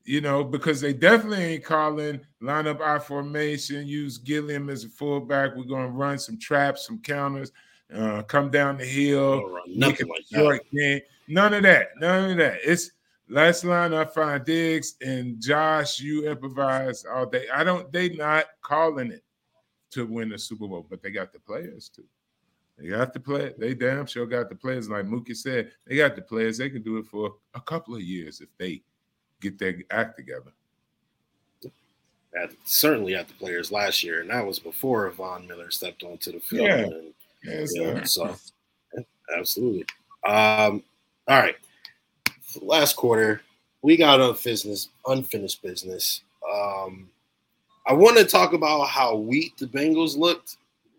you know, because they definitely ain't calling line up our formation, use Gilliam as a fullback. We're going to run some traps, some counters, uh, come down the hill, nothing like that. Game. None of that. None of that. It's last line up, find Diggs and Josh. You improvise all day. I don't. They not calling it to win the Super Bowl, but they got the players to. They got the play. They damn sure got the players. Like Mookie said, they got the players. They can do it for a couple of years if they get their act together. At, certainly at the players last year, and that was before Von Miller stepped onto the field. Yeah, and, yes, you know, so absolutely. Um, all right, last quarter we got unfinished unfinished business. Um, I want to talk about how weak the Bengals looked,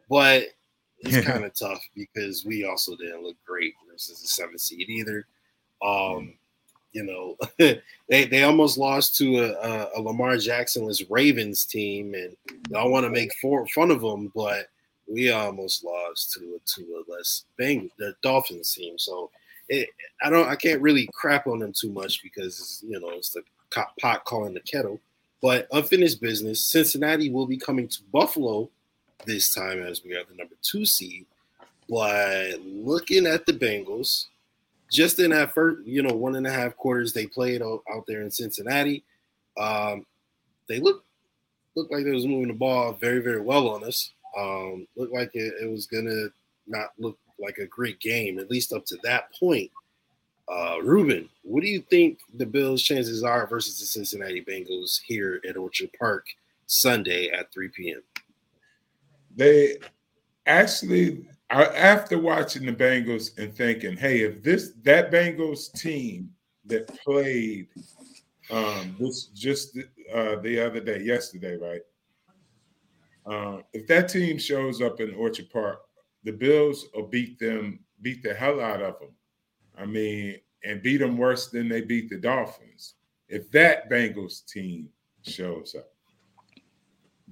but it's kind of tough because we also didn't look great. versus the seventh seed either. Um, you know, they they almost lost to a, a, Lamar Jacksonless Ravens team, and I want to make for, fun of them, but we almost lost to a, to a less Bang the Dolphins team. So it, I don't I can't really crap on them too much because you know it's the pot calling the kettle. But unfinished business. Cincinnati will be coming to Buffalo this time as we are the number two seed. But looking at the Bengals, just in that first, you know, one and a half quarters they played out, there in Cincinnati, um, they look looked like they was moving the ball very, very well on us. Um, looked like it, it was gonna not look like a great game, at least up to that point. Uh, Ruben, what do you think the Bills' chances are versus the Cincinnati Bengals here at Orchard Park Sunday at 3 p.m.? They actually, after watching the Bengals and thinking, hey, if this that Bengals team that played um, this just uh, the other day, yesterday, right? Uh, if that team shows up in Orchard Park, the Bills will beat them, beat the hell out of them I mean, and beat them worse than they beat the Dolphins. If that Bengals team shows up.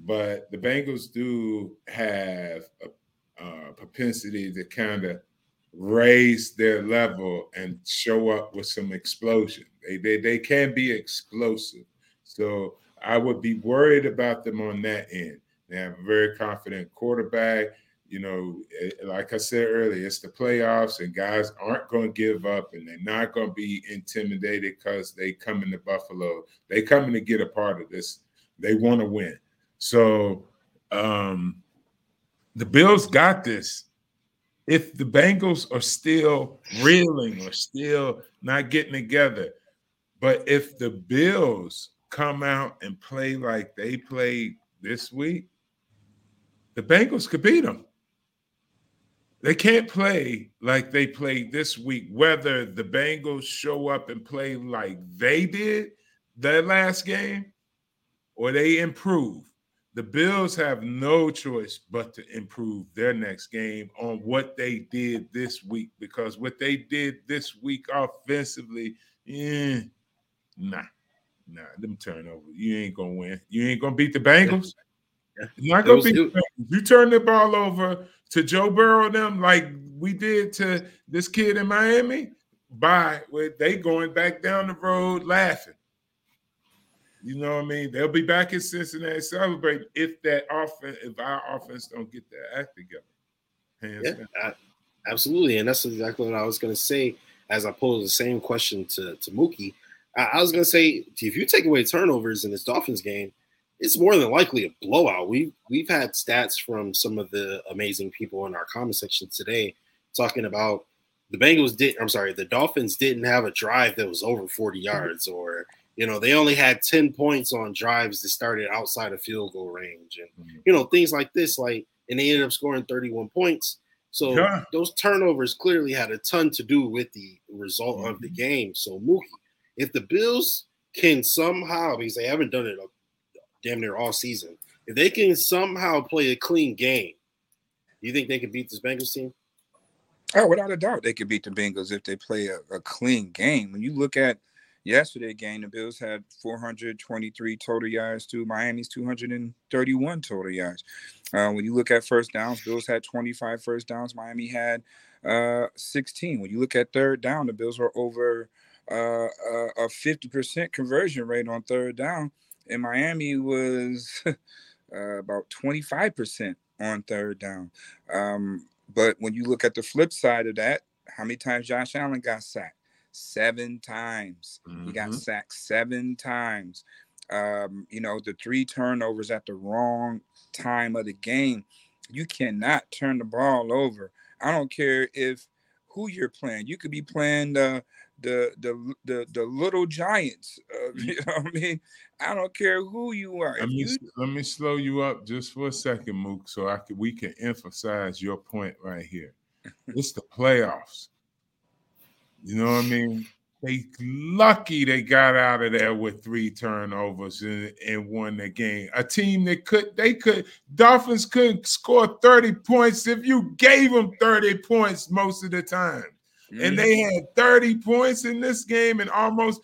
But the Bengals do have a, a propensity to kind of raise their level and show up with some explosion. They, they, they can be explosive. So I would be worried about them on that end. They have a very confident quarterback you know, eh, like I said earlier, it's the playoffs, and guys aren't going to give up, and they're not going to be intimidated because they come into Buffalo. They coming to get a part of this. They want to win. So um, the Bills got this. If the Bengals are still reeling or still not getting together, but if the Bills come out and play like they played this week, the Bengals could beat them. They can't play like they played this week, whether the Bengals show up and play like they did their last game or they improve. The Bills have no choice but to improve their next game on what they did this week because what they did this week offensively, eh, nah, nah, them turnovers. You ain't gonna win. You ain't gonna beat the Bengals. You're not gonna beat the Bengals. You turn the ball over to Joe Burrow them like we did to this kid in Miami, by with they going back down the road laughing. You know what I mean? They'll be back in Cincinnati celebrating if that offense, if our offense don't get their act together. Hands yeah, I, absolutely, and that's exactly what I was going to say. As I posed the same question to to Mookie, I, I was going to say if you take away turnovers in this Dolphins game, it's more than likely a blowout. We've we've had stats from some of the amazing people in our comment section today talking about the Bengals did I'm sorry, the Dolphins didn't have a drive that was over 40 yards or you know, they only had 10 points on drives that started outside of field goal range and mm-hmm. you know, things like this like and they ended up scoring 31 points. So yeah. those turnovers clearly had a ton to do with the result mm-hmm. of the mm-hmm. game. So Mookie, if the Bills can somehow because they haven't done it damn near all season. If they can somehow play a clean game, you think they can beat this Bengals team? Oh, without a doubt, they could beat the Bengals if they play a, a clean game. When you look at yesterday game, the Bills had 423 total yards to Miami's 231 total yards. Uh, when you look at first downs, Bills had 25 first downs. Miami had uh, 16. When you look at third down, the Bills were over uh, a 50% conversion rate on third down and Miami was uh, about 25% on third down. Um, but when you look at the flip side of that, how many times Josh Allen got sacked? Seven times. Mm-hmm. He got mm-hmm. sacked seven times. Um, you know, the three turnovers at the wrong time of the game. You cannot turn the ball over. I don't care if who you're playing. You could be playing the the the the, the little giants. Uh, you know what I mean? I don't care who you are. Let me, you... let me slow you up just for a second, Mook, so I can we can emphasize your point right here. it's the playoffs. You know what I mean? They lucky they got out of there with three turnovers and, and won the game. A team that could they could Dolphins couldn't score 30 points if you gave them 30 points most of the time. mm-hmm. and they had 30 points in this game and almost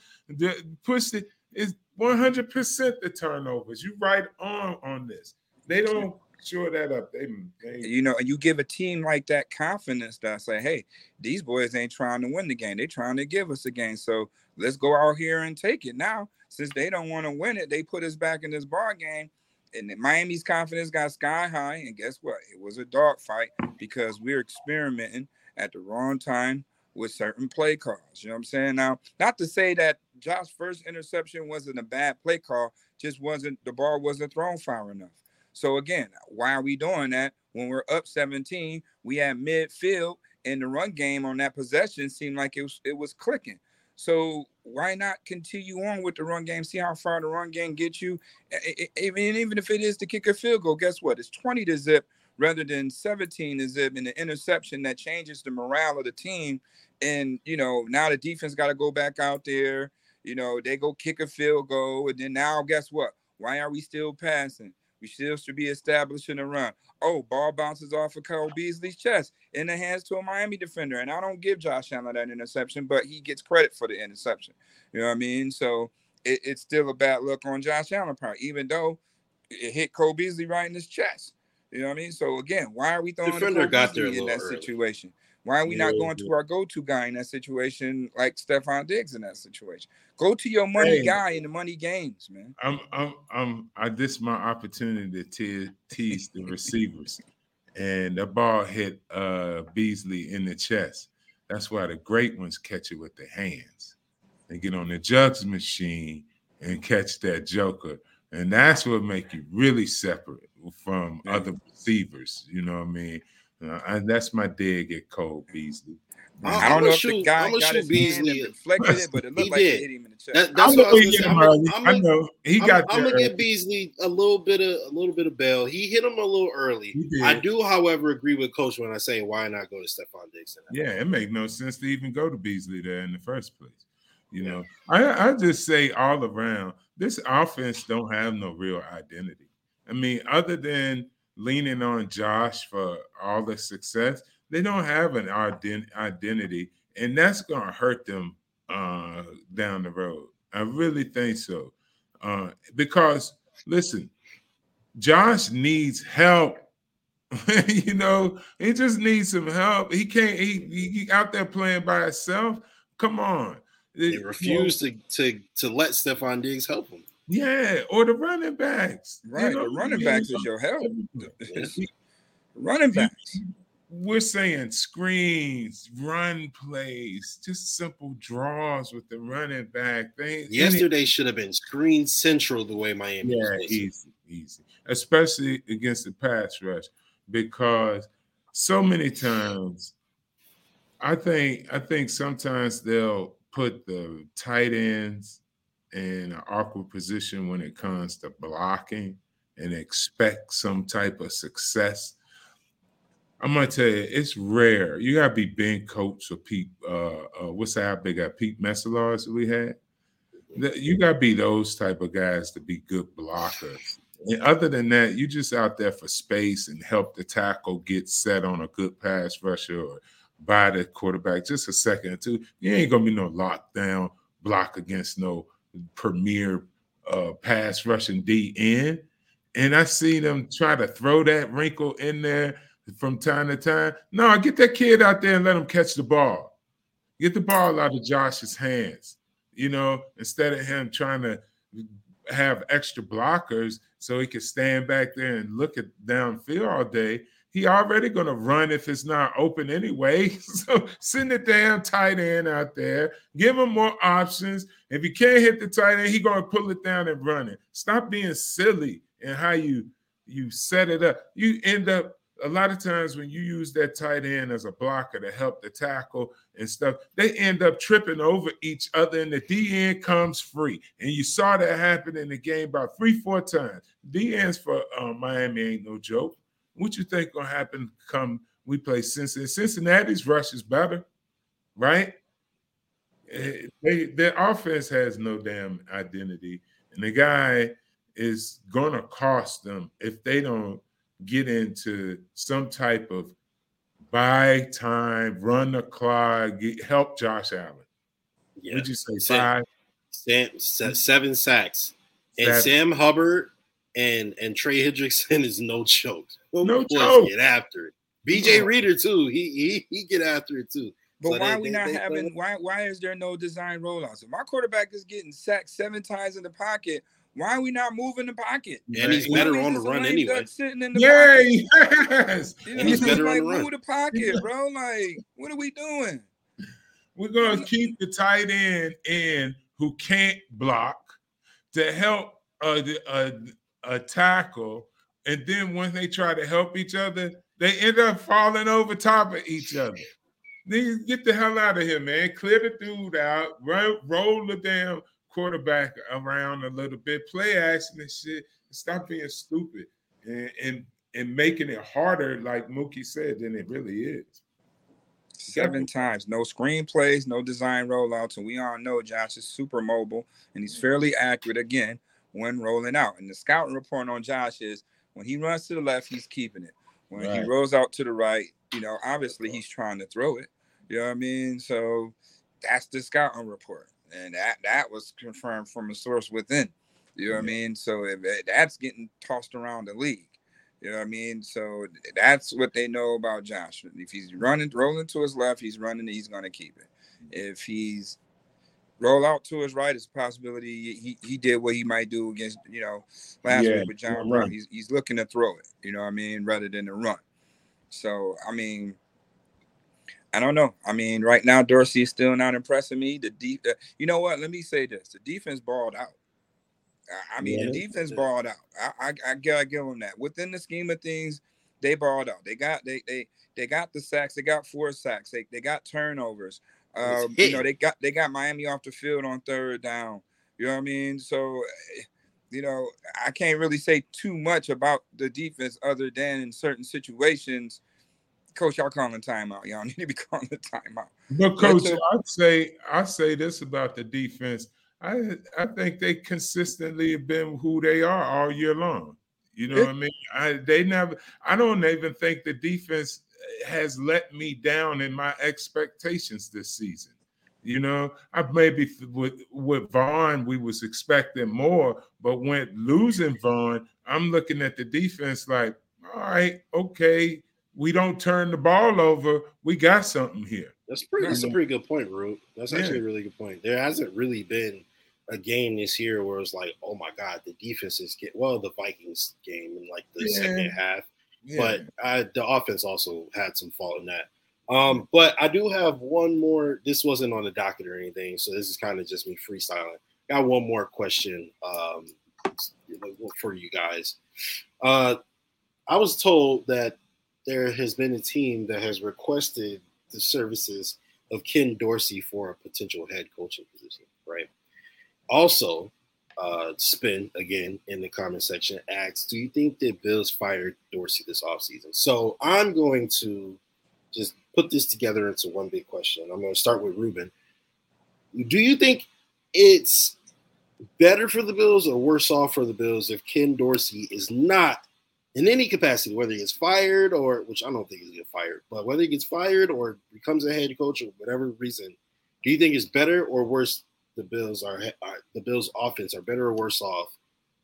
pushed it. Is 100% the turnovers. You right on on this. They don't sure that up. They, they, you know, and you give a team like that confidence that say, hey, these boys ain't trying to win the game. They're trying to give us a game. So let's go out here and take it. Now, since they don't want to win it, they put us back in this bar game. And Miami's confidence got sky high. And guess what? It was a dog fight because we we're experimenting at the wrong time with certain play calls. You know what I'm saying? Now, not to say that Josh's first interception wasn't a bad play call, just wasn't the ball wasn't thrown far enough. So again, why are we doing that when we're up 17? We had midfield and the run game on that possession seemed like it was it was clicking. So why not continue on with the run game? See how far the run game gets you. Even even if it is to kick a field goal, guess what? It's 20 to zip rather than 17 to zip in the interception that changes the morale of the team. And you know, now the defense got to go back out there. You know, they go kick a field goal, and then now guess what? Why are we still passing? We still should be establishing a run. Oh, ball bounces off of Cole Beasley's chest in the hands to a Miami defender. And I don't give Josh Allen that interception, but he gets credit for the interception. You know what I mean? So it, it's still a bad look on Josh Allen part, even though it hit Cole Beasley right in his chest. You know what I mean? So again, why are we throwing defender got there in that early. situation? Why are we yeah, not going yeah. to our go-to guy in that situation, like Stefon Diggs in that situation? Go to your money hey, guy in the money games, man. I'm, I'm, I'm. I this my opportunity to tease the receivers, and the ball hit uh Beasley in the chest. That's why the great ones catch it with their hands. They get on the jugs machine and catch that joker, and that's what make you really separate from yeah. other receivers. You know what I mean? Uh, and that's my dig at Cole Beasley. I, I don't know if the guy got his Beasley. hand deflected it, but it looked like did. it hit him in the chest. That, that's I'm what I was saying. I'm, I'm, I know he I'm, got. I'm, gonna give Beasley a little bit of a little bit of bail. He hit him a little early. I do, however, agree with Coach when I say why not go to Stefon Diggs. Yeah, it makes no sense to even go to Beasley there in the first place. You yeah. know, I, I just say all around this offense don't have no real identity. I mean, other than leaning on Josh for all the success, they don't have an identity, and that's going to hurt them uh, down the road. I really think so. Uh, because listen, Josh needs help. you know, he just needs some help. He can't. He, he out there playing by himself. Come on. They refuse to to to let Stefon Diggs help him. Yeah, or the running backs. Right, you know, the running backs is your help. running backs. We're saying screens, run plays, just simple draws with the running back. They, Yesterday should have been screen central the way Miami. Yeah, easy, easy, especially against the pass rush because so many times. I think I think sometimes they'll put the tight ends in an awkward position when it comes to blocking and expect some type of success. I'm gonna tell you, it's rare. You gotta be Ben Coates or Pete. Uh, uh, what's that? They got Pete Metzelaars we had. You gotta be those type of guys to be good blockers. And other than that, you just out there for space and help the tackle get set on a good pass rusher or by the quarterback just a second or two. You ain't gonna be no lockdown block against no premier uh, pass rushing D in. And I see them try to throw that wrinkle in there from time to time. No, get that kid out there and let him catch the ball. Get the ball out of Josh's hands, you know, instead of him trying to have extra blockers so he could stand back there and look at downfield all day he already going to run if it's not open anyway. So send the damn tight end out there, give him more options. If he can't hit the tight end, he going to pull it down and run it. Stop being silly in how you you set it up. You end up a lot of times when you use that tight end as a blocker to help the tackle and stuff, they end up tripping over each other, and the D end comes free. And you saw that happen in the game about three, four times. D ends for uh, Miami ain't no joke. What you think gonna happen come we play Cincinnati? Cincinnati's rush is better, right? Eh, they, their offense has no damn identity, and the guy is gonna cost them if they don't get into some type of buy time, run the clock, get, help Josh Allen. Yeah. Would you say five? Sam, seven sacks. And seven. Sam Hubbard and and Trey Hendrickson is no joke. No joke. Get after it. DJ yeah. Reader too. He he he get after it too. But so why they, are we they, not they, having why why is there no design rollouts? If my quarterback is getting sacked seven times in the pocket, why are we not moving the pocket? And he's better on the run anyway. Sitting in the Yay, pocket. yes. You know, and he's better like, on the run. Move the pocket, bro. Like, what are we doing? We're gonna keep the tight end in who can't block to help a, a, a tackle, and then when they try to help each other, they end up falling over top of each other. Niggas, get the hell out of here, man. Clear the dude out, roll, roll the damn quarterback around a little bit, play action and shit, stop being stupid and, and and making it harder, like Mookie said, than it really is. Seven times, no screenplays, no design rollouts, and we all know Josh is super mobile and he's fairly accurate again when rolling out. And the scouting report on Josh is when he runs to the left, he's keeping it. When right. he rolls out to the right, you know, obviously he's trying to throw it. You know what I mean? So that's the scouting report, and that that was confirmed from a source within. You know what I mean? So if, that's getting tossed around the league. You know what I mean? So that's what they know about Josh. If he's running, rolling to his left, he's running, he's going to keep it. If he's roll out to his right, it's a possibility he, he did what he might do against, you know, last yeah, week with John Brown. He's, he's looking to throw it, you know what I mean, rather than to run. So, I mean, I don't know. I mean, right now Dorsey is still not impressing me. The deep, uh, you know what? Let me say this: the defense balled out. I, I mean, yeah. the defense balled out. I, I, I gotta give them that. Within the scheme of things, they balled out. They got they they they got the sacks. They got four sacks. They they got turnovers. Um, you know, they got they got Miami off the field on third down. You know what I mean? So, you know, I can't really say too much about the defense other than in certain situations coach, y'all calling timeout. Y'all need to be calling the timeout. But coach, I'd say I say this about the defense. I I think they consistently have been who they are all year long. You know what I mean? I they never. I don't even think the defense has let me down in my expectations this season. You know, I maybe with with Von we was expecting more, but when losing Von, I'm looking at the defense like, all right, okay, we don't turn the ball over, we got something here. That's pretty. That's a pretty good point, Root. That's yeah. actually a really good point. There hasn't really been a game this year where it's like, oh my god, the defenses get well, the Vikings game in like the yeah. second half, yeah. but I, the offense also had some fault in that. Um, but I do have one more. This wasn't on the docket or anything, so this is kind of just me freestyling. Got one more question um, for you guys. Uh, I was told that there has been a team that has requested the services of Ken Dorsey for a potential head coaching position, right? Also, uh, Spin again in the comment section asks, Do you think that Bills fired Dorsey this offseason? So I'm going to just put this together into one big question. I'm going to start with Ruben. Do you think it's better for the Bills or worse off for the Bills if Ken Dorsey is not in any capacity, whether he gets fired or which I don't think he's gonna get fired, but whether he gets fired or becomes a head coach or whatever reason, do you think it's better or worse? The Bills are, are the Bills' offense are better or worse off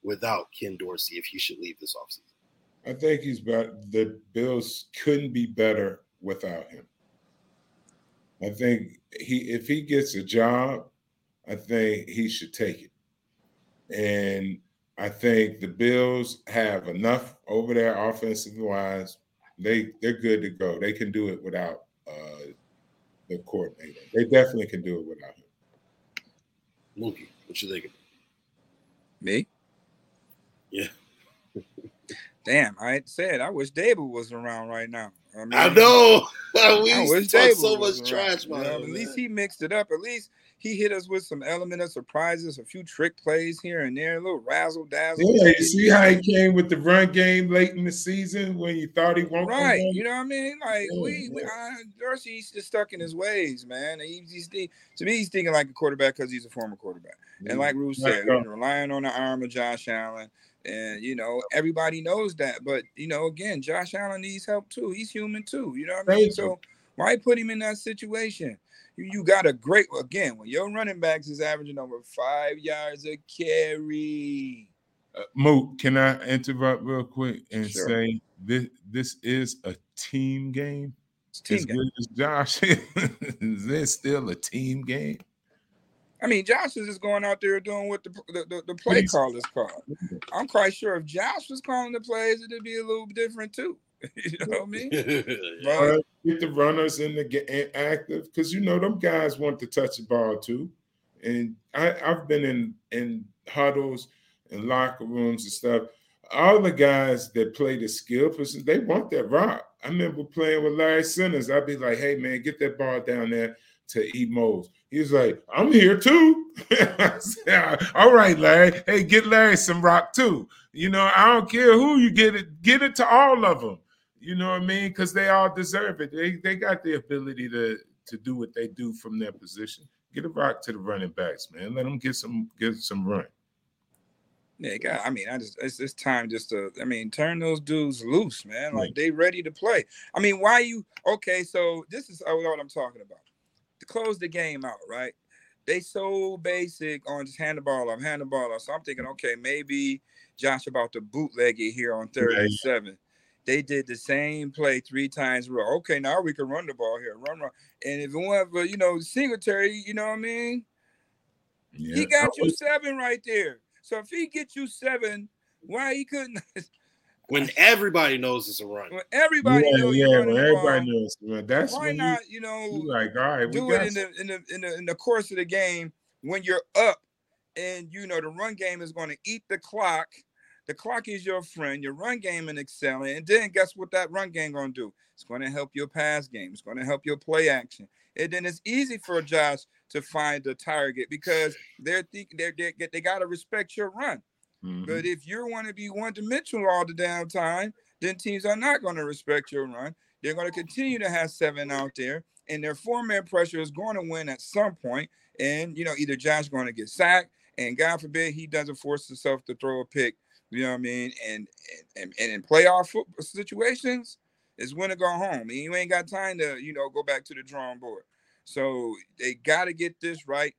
without Ken Dorsey if he should leave this offseason? I think he's better. The Bills couldn't be better without him. I think he if he gets a job, I think he should take it. And I think the Bills have enough over there offensive wise. They they're good to go. They can do it without uh, the coordinator. They definitely can do it without him. Mookie, what you thinking? Me? Yeah. Damn, I said I wish David was around right now. I, mean, I know. we I wish David so much around, trash you about know. At least he mixed it up. At least he hit us with some element of surprises, a few trick plays here and there, a little razzle dazzle. Yeah, you see how he came with the run game late in the season when you thought he won't Right, you know what I mean? Like Yeah, we, we yeah. I, Dorsey's just stuck in his ways, man. He, he's to me, he's thinking like a quarterback because he's a former quarterback. And like Ruth said, yeah. he's relying on the arm of Josh Allen. And you know, everybody knows that. But you know, again, Josh Allen needs help too. He's human too. You know what I mean? Thank you. So why put him in that situation? You, got a great again when your running backs is averaging over five yards a carry. Uh, Moot, can I interrupt real quick and Sure. say this this is a team game? It's team as game. good as Josh is, is this still a team game? I mean, Josh is just going out there doing what the the, the, the play Please. call is called. I'm quite sure if Josh was calling the plays, it'd be a little different too. you know what I mean? But Uh, get the runners in the game active because you know them guys want to touch the ball too. And I, I've been in in huddles and locker rooms and stuff. All the guys that play the skill position, they want that rock. I remember playing with Larry Simmons. I'd be like, "Hey man, get that ball down there to E. Moulds." He's like, "I'm here too." Said, All right, Larry. Hey, get Larry some rock too. You know, I don't care who you get it. Get it to all of them. You know what I mean? Because they all deserve it. They they got the ability to to do what they do from their position. Get a rock to the running backs, man. Let them get some get some run. yeah, God, I mean, I just it's, it's time just to I mean, turn those dudes loose, man. Like they ready to play. I mean, why you okay? So this is oh, what I'm talking about. To close the game out, right? They so basic on just hand the ball off, hand the ball off. So I'm thinking, okay, maybe Josh about to bootleg it here on third and seven. They did the same play three times. in a row. Okay, now we can run the ball here, run, run. And if it went for you know Singletary, you know what I mean? Yeah. He got you seven right there. So if he gets you seven, why he couldn't? when everybody knows it's a run. when everybody yeah, know yeah, when everybody ball, knows. man, That's why when not? You know, you, you like, all right, do got it in the, in the in the in the course of the game when you're up, and you know the run game is going to eat the clock. The clock is your friend. Your run game and excelling, and then guess what that run game going to do? It's going to help your pass game. It's going to help your play action, and then it's easy for Josh to find the target because they're think they're, they they got to respect your run. Mhm. But if you're want to be one dimensional all the damn time, then teams are not going to respect your run. They're going to continue to have seven out there, and their four man pressure is going to win at some point. And you know, either Josh going to get sacked, and God forbid he doesn't force himself to throw a pick. You know what I mean? And and and in playoff football situations, it's win or go home. And you ain't got time to you know go back to the drawing board. So they got to get this right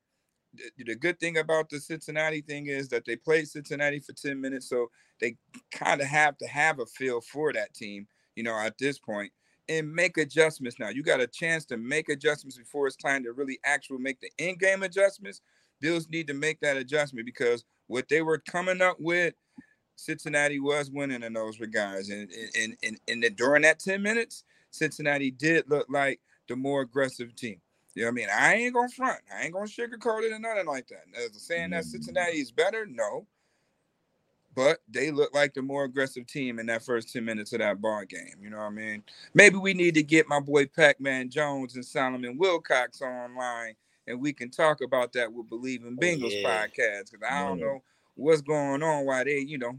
the, the good thing about the Cincinnati thing is that they played Cincinnati for 10 minutes, so they kind of have to have a feel for that team, you know, at this point and make adjustments now. You got a chance to make adjustments before it's time to really actually make the in-game adjustments. Bills need to make that adjustment because what they were coming up with, Cincinnati was winning in those regards. And and and, and, during that 10 minutes, Cincinnati did look like the more aggressive team. You know what I mean? I ain't gonna front. I ain't gonna sugarcoat it or nothing like that. As saying that mm-hmm. Cincinnati is better, no. But they look like the more aggressive team in that first 10 minutes of that ball game. You know what I mean? Maybe we need to get my boy Pac-Man Jones and Solomon Wilcots online and we can talk about that with Bleav in oh, Bengals yeah. podcast. Because I don't Yeah. know what's going on why they, you know.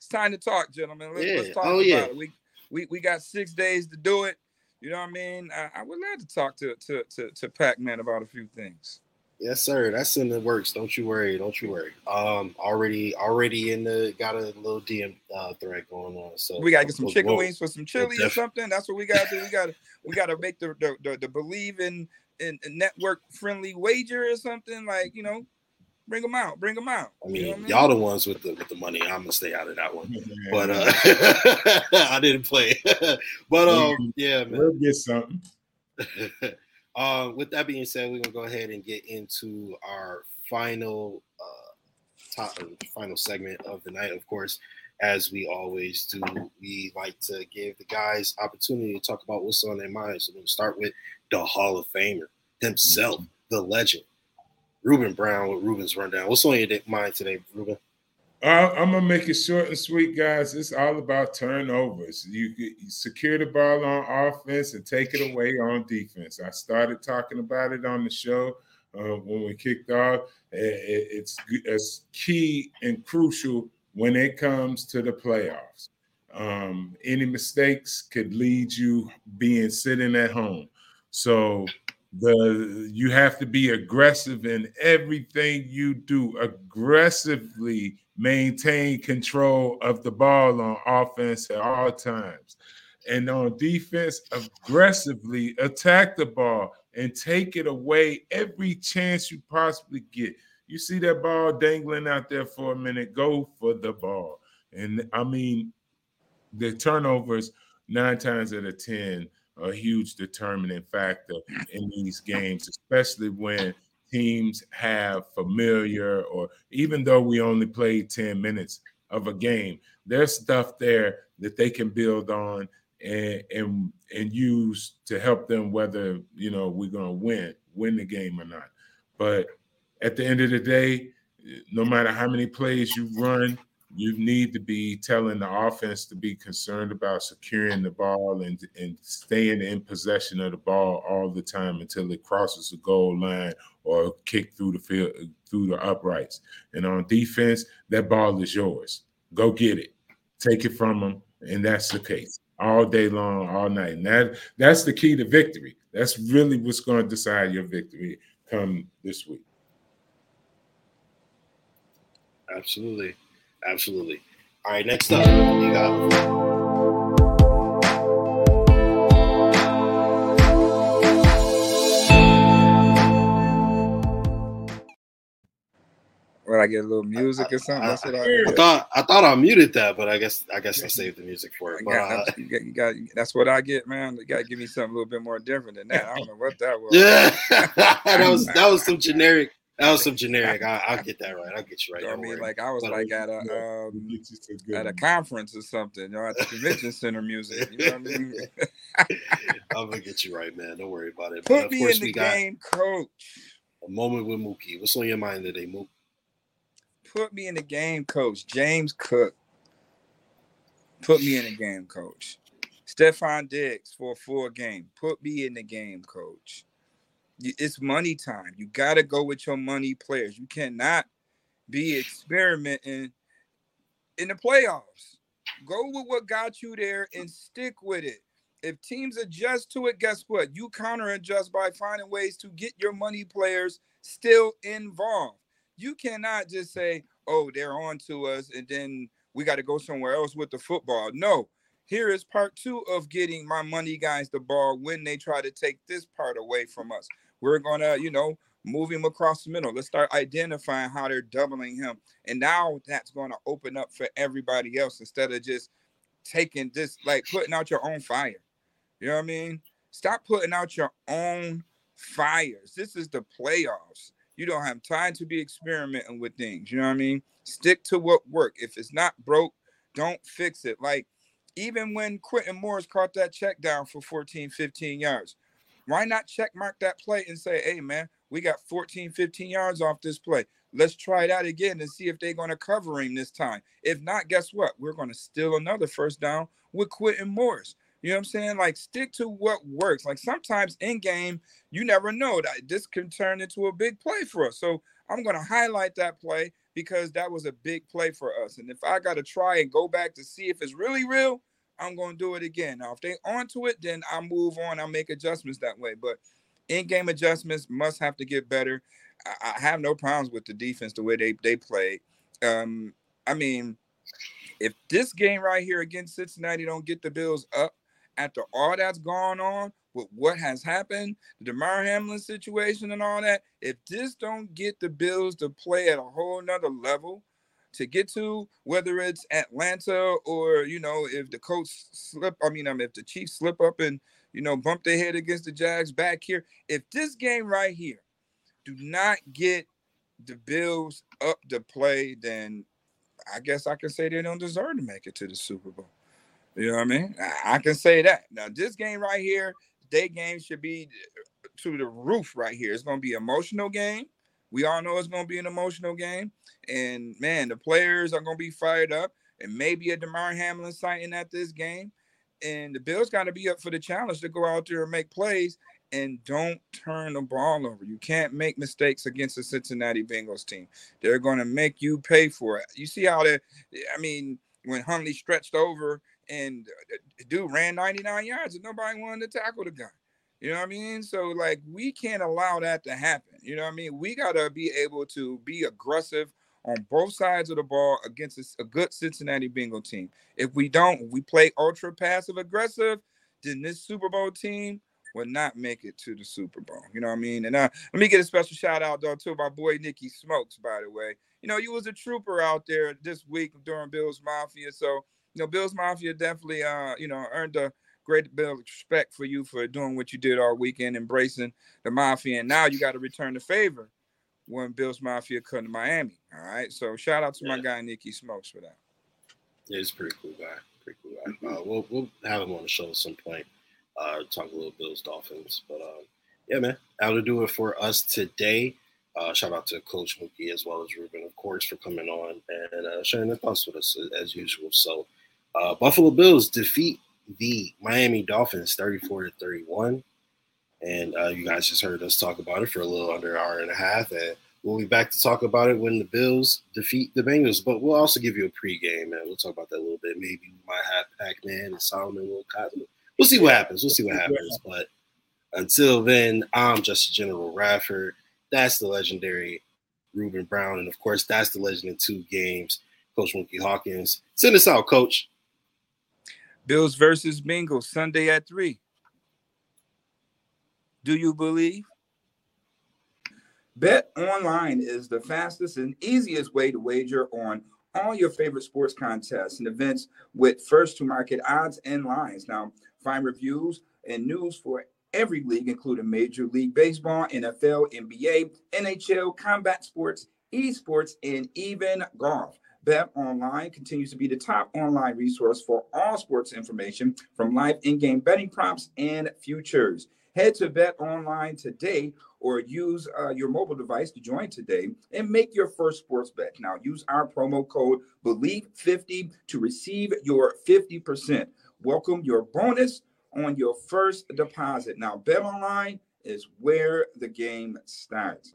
It's time to talk, gentlemen. Let's, let's talk Oh, about yeah. it. We, we we got six days to do it. You know what I mean? I, I would love to talk to to to, to Pac-Man about a few things. Yes, sir. That's in the works. Don't you worry. Don't you worry. Um, already, already in the got a little DM uh, thread going on. So We gotta get some chicken wings for some chili or something. That's what we gotta do. We gotta we gotta make the the, the, the Bleav in, in in network friendly wager or something like you know, bring them out, bring them out. I You mean, know what y'all the ones with the with the money. I'm gonna stay out of that one. Yeah, But uh, I didn't play. but um, yeah, man. we'll get something. uh, with that being said, we're gonna go ahead and get into our final uh, top final segment of the night. Of course, as we always do, we like to give the guys opportunity to talk about what's on their minds. So we're gonna start with the Hall of Famer himself, Mm-hmm. the legend, Ruben Brown with Ruben's rundown. What's on your mind today, Ruben? Uh, I'm gonna make it short and sweet, guys. It's all about turnovers. You, you, secure the ball on offense and take it away on defense. I started talking about it on the show uh, when we kicked off. It, it's, it's key and crucial when it comes to the playoffs. Um, any mistakes could lead you being sitting at home. So the you have to be aggressive in everything you do. Aggressively maintain control of the ball on offense at all times. And on defense, aggressively attack the ball and take it away every chance you possibly get. You see that ball dangling out there for a minute, go for the ball. And I mean, the turnovers nine times out of 10 a huge determining factor in these games, especially when teams have familiar or even though we only played 10 minutes of a game, there's stuff there that they can build on and and and use to help them whether you know we're gonna win, win the game or not. But at the end of the day, no matter how many plays you run, you need to be telling the offense to be concerned about securing the ball and, and staying in possession of the ball all the time until it crosses the goal line or kick through the field through the uprights. And on defense, that ball is yours. Go get it. Take it from them. And that's the case all day long, all night. And that that's the key to victory. That's really what's going to decide your victory come this week. Absolutely. Absolutely. All right, next up, you got What I get a little music or something. That's what I, I, thought. I thought I muted that, but I guess I guess I saved the music for it. But, got, uh, you, got, you got that's what I get, man. You got to give me something a little bit more different than that. I don't know what that was. Yeah, that was that was some generic that was some generic. I, will get that right. I'll get you right. You know I mean, worry. like I was but like at a um, at a conference or something, you know, at the convention center music. You know what I mean? I'm gonna get you right, man. Don't worry about it. Put but me in the game, coach. A moment with Mookie. What's on your mind today, Mookie? Put me in the game, coach. James Cook. Put me in the game, coach. Stefon Diggs for a full game. Put me in the game, coach it's money time. You got to go with your money players. You cannot be experimenting in the playoffs. Go with what got you there and stick with it. If teams adjust to it, guess what? You counter adjust by finding ways to get your money players still involved. You cannot just say, oh, they're on to us, and then we got to go somewhere else with the football. No, here is part two of getting my money guys the ball when they try to take this part away from us. We're gonna, you know, move him across the middle. Let's start identifying how they're doubling him. And now that's going to open up for everybody else instead of just taking this, like putting out your own fire. You know what I mean? Stop putting out your own fires. This is the playoffs. You don't have time to be experimenting with things. You know what I mean? Stick to what work. If it's not broke, don't fix it. Like even when Quintin Morris caught that check down for 14, 15 yards, why not check mark that play and say, hey, man, we got 14, 15 yards off this play. Let's try that again and see if they're going to cover him this time. If not, guess what? We're going to steal another first down with Quintin Morris. You know what I'm saying? Like stick to what works. Like sometimes in game, you never know that this can turn into a big play for us. So I'm going to highlight that play because that was a big play for us. And if I got to try and go back to see if it's really real, I'm to do it again. Now, if they onto it, then I move on. I'll make adjustments that way. But in-game adjustments must have to get better. I, I have no problems with the defense the way they they play. Um, I mean, if this game right here against Cincinnati don't get the Bills up after all that's gone on with what has happened, the Damar Hamlin situation and all that, if this don't get the Bills to play at a whole nother level, to get to, whether it's Atlanta or you know if the Colts slip. I mean, um, if the Chiefs slip up and you know bump their head against the Jags back here. If this game right here do not get the Bills up to play, then I guess I can say they don't deserve to make it to the Super Bowl. You know what I mean? I can say that. Now, this game right here, day game should be to the roof right here. It's going to be emotional game We all know it's going to be an emotional game. And man, the players are going to be fired up. And maybe a Damar Hamlin sighting at this game. And the Bills got to be up for the challenge to go out there and make plays and don't turn the ball over. You can't make mistakes against the Cincinnati Bengals team. They're going to make you pay for it. You see how they I mean, when Huntley stretched over and uh, dude ran 99 yards and nobody wanted to tackle the guy. You know what I mean? So like we can't allow that to happen. You know what I mean? We got to be able to be aggressive on both sides of the ball against a, a good Cincinnati Bengal team. If we don't, we play ultra passive aggressive, then this Super Bowl team will not make it to the Super Bowl. You know what I mean? And uh, let me get a special shout out though to my boy Nikki Smokes, by the way. You know, you was a trooper out there this week during Bills Mafia. So, you know, Bills Mafia definitely uh, you know, earned a great bit of respect for you for doing what you did all weekend, embracing the mafia. And now you got to return the favor when Bills Mafia come to Miami. All right. So shout out to yeah. my guy Nikki Smokes for that. Yeah, he's a pretty cool guy. Pretty cool guy. Uh, we'll we'll have him on the show at some point. Uh, talk a little Bills Dolphins. But um, yeah, man, that'll to do it for us today. Uh, shout out to Coach Mookie as well as Ruben, of course, for coming on and uh, sharing their thoughts with us as usual. So, uh, Buffalo Bills defeat the Miami Dolphins 34 to 31. And uh, you guys just heard us talk about it for a little under an hour and a half. And we'll be back to talk about it when the Bills defeat the Bengals. But we'll also give you a pregame, and We'll talk about that a little bit. Maybe we might have Pac Man and Solomon will Cosmo. We'll see what happens. We'll see what happens. But until then, I'm just General Radford. That's the legendary Ruben Brown. And of course, that's the legend in two games, Coach Mookie Hawkins. Send us out, Coach. Bills versus Bengals Sunday at 3. Do you believe? Bet online is the fastest and easiest way to wager on all your favorite sports contests and events with first to market odds and lines. Now, find reviews and news for every league, including Major League Baseball, NFL, NBA, NHL, combat sports, esports, and even golf. Bet Online continues to be the top online resource for all sports information from live in game betting props and futures. Head to Bet Online today or use uh, your mobile device to join today and make your first sports bet. Now, use our promo code BELIEVE50 to receive your 50%. Welcome your bonus on your first deposit. Now, Bet Online is where the game starts.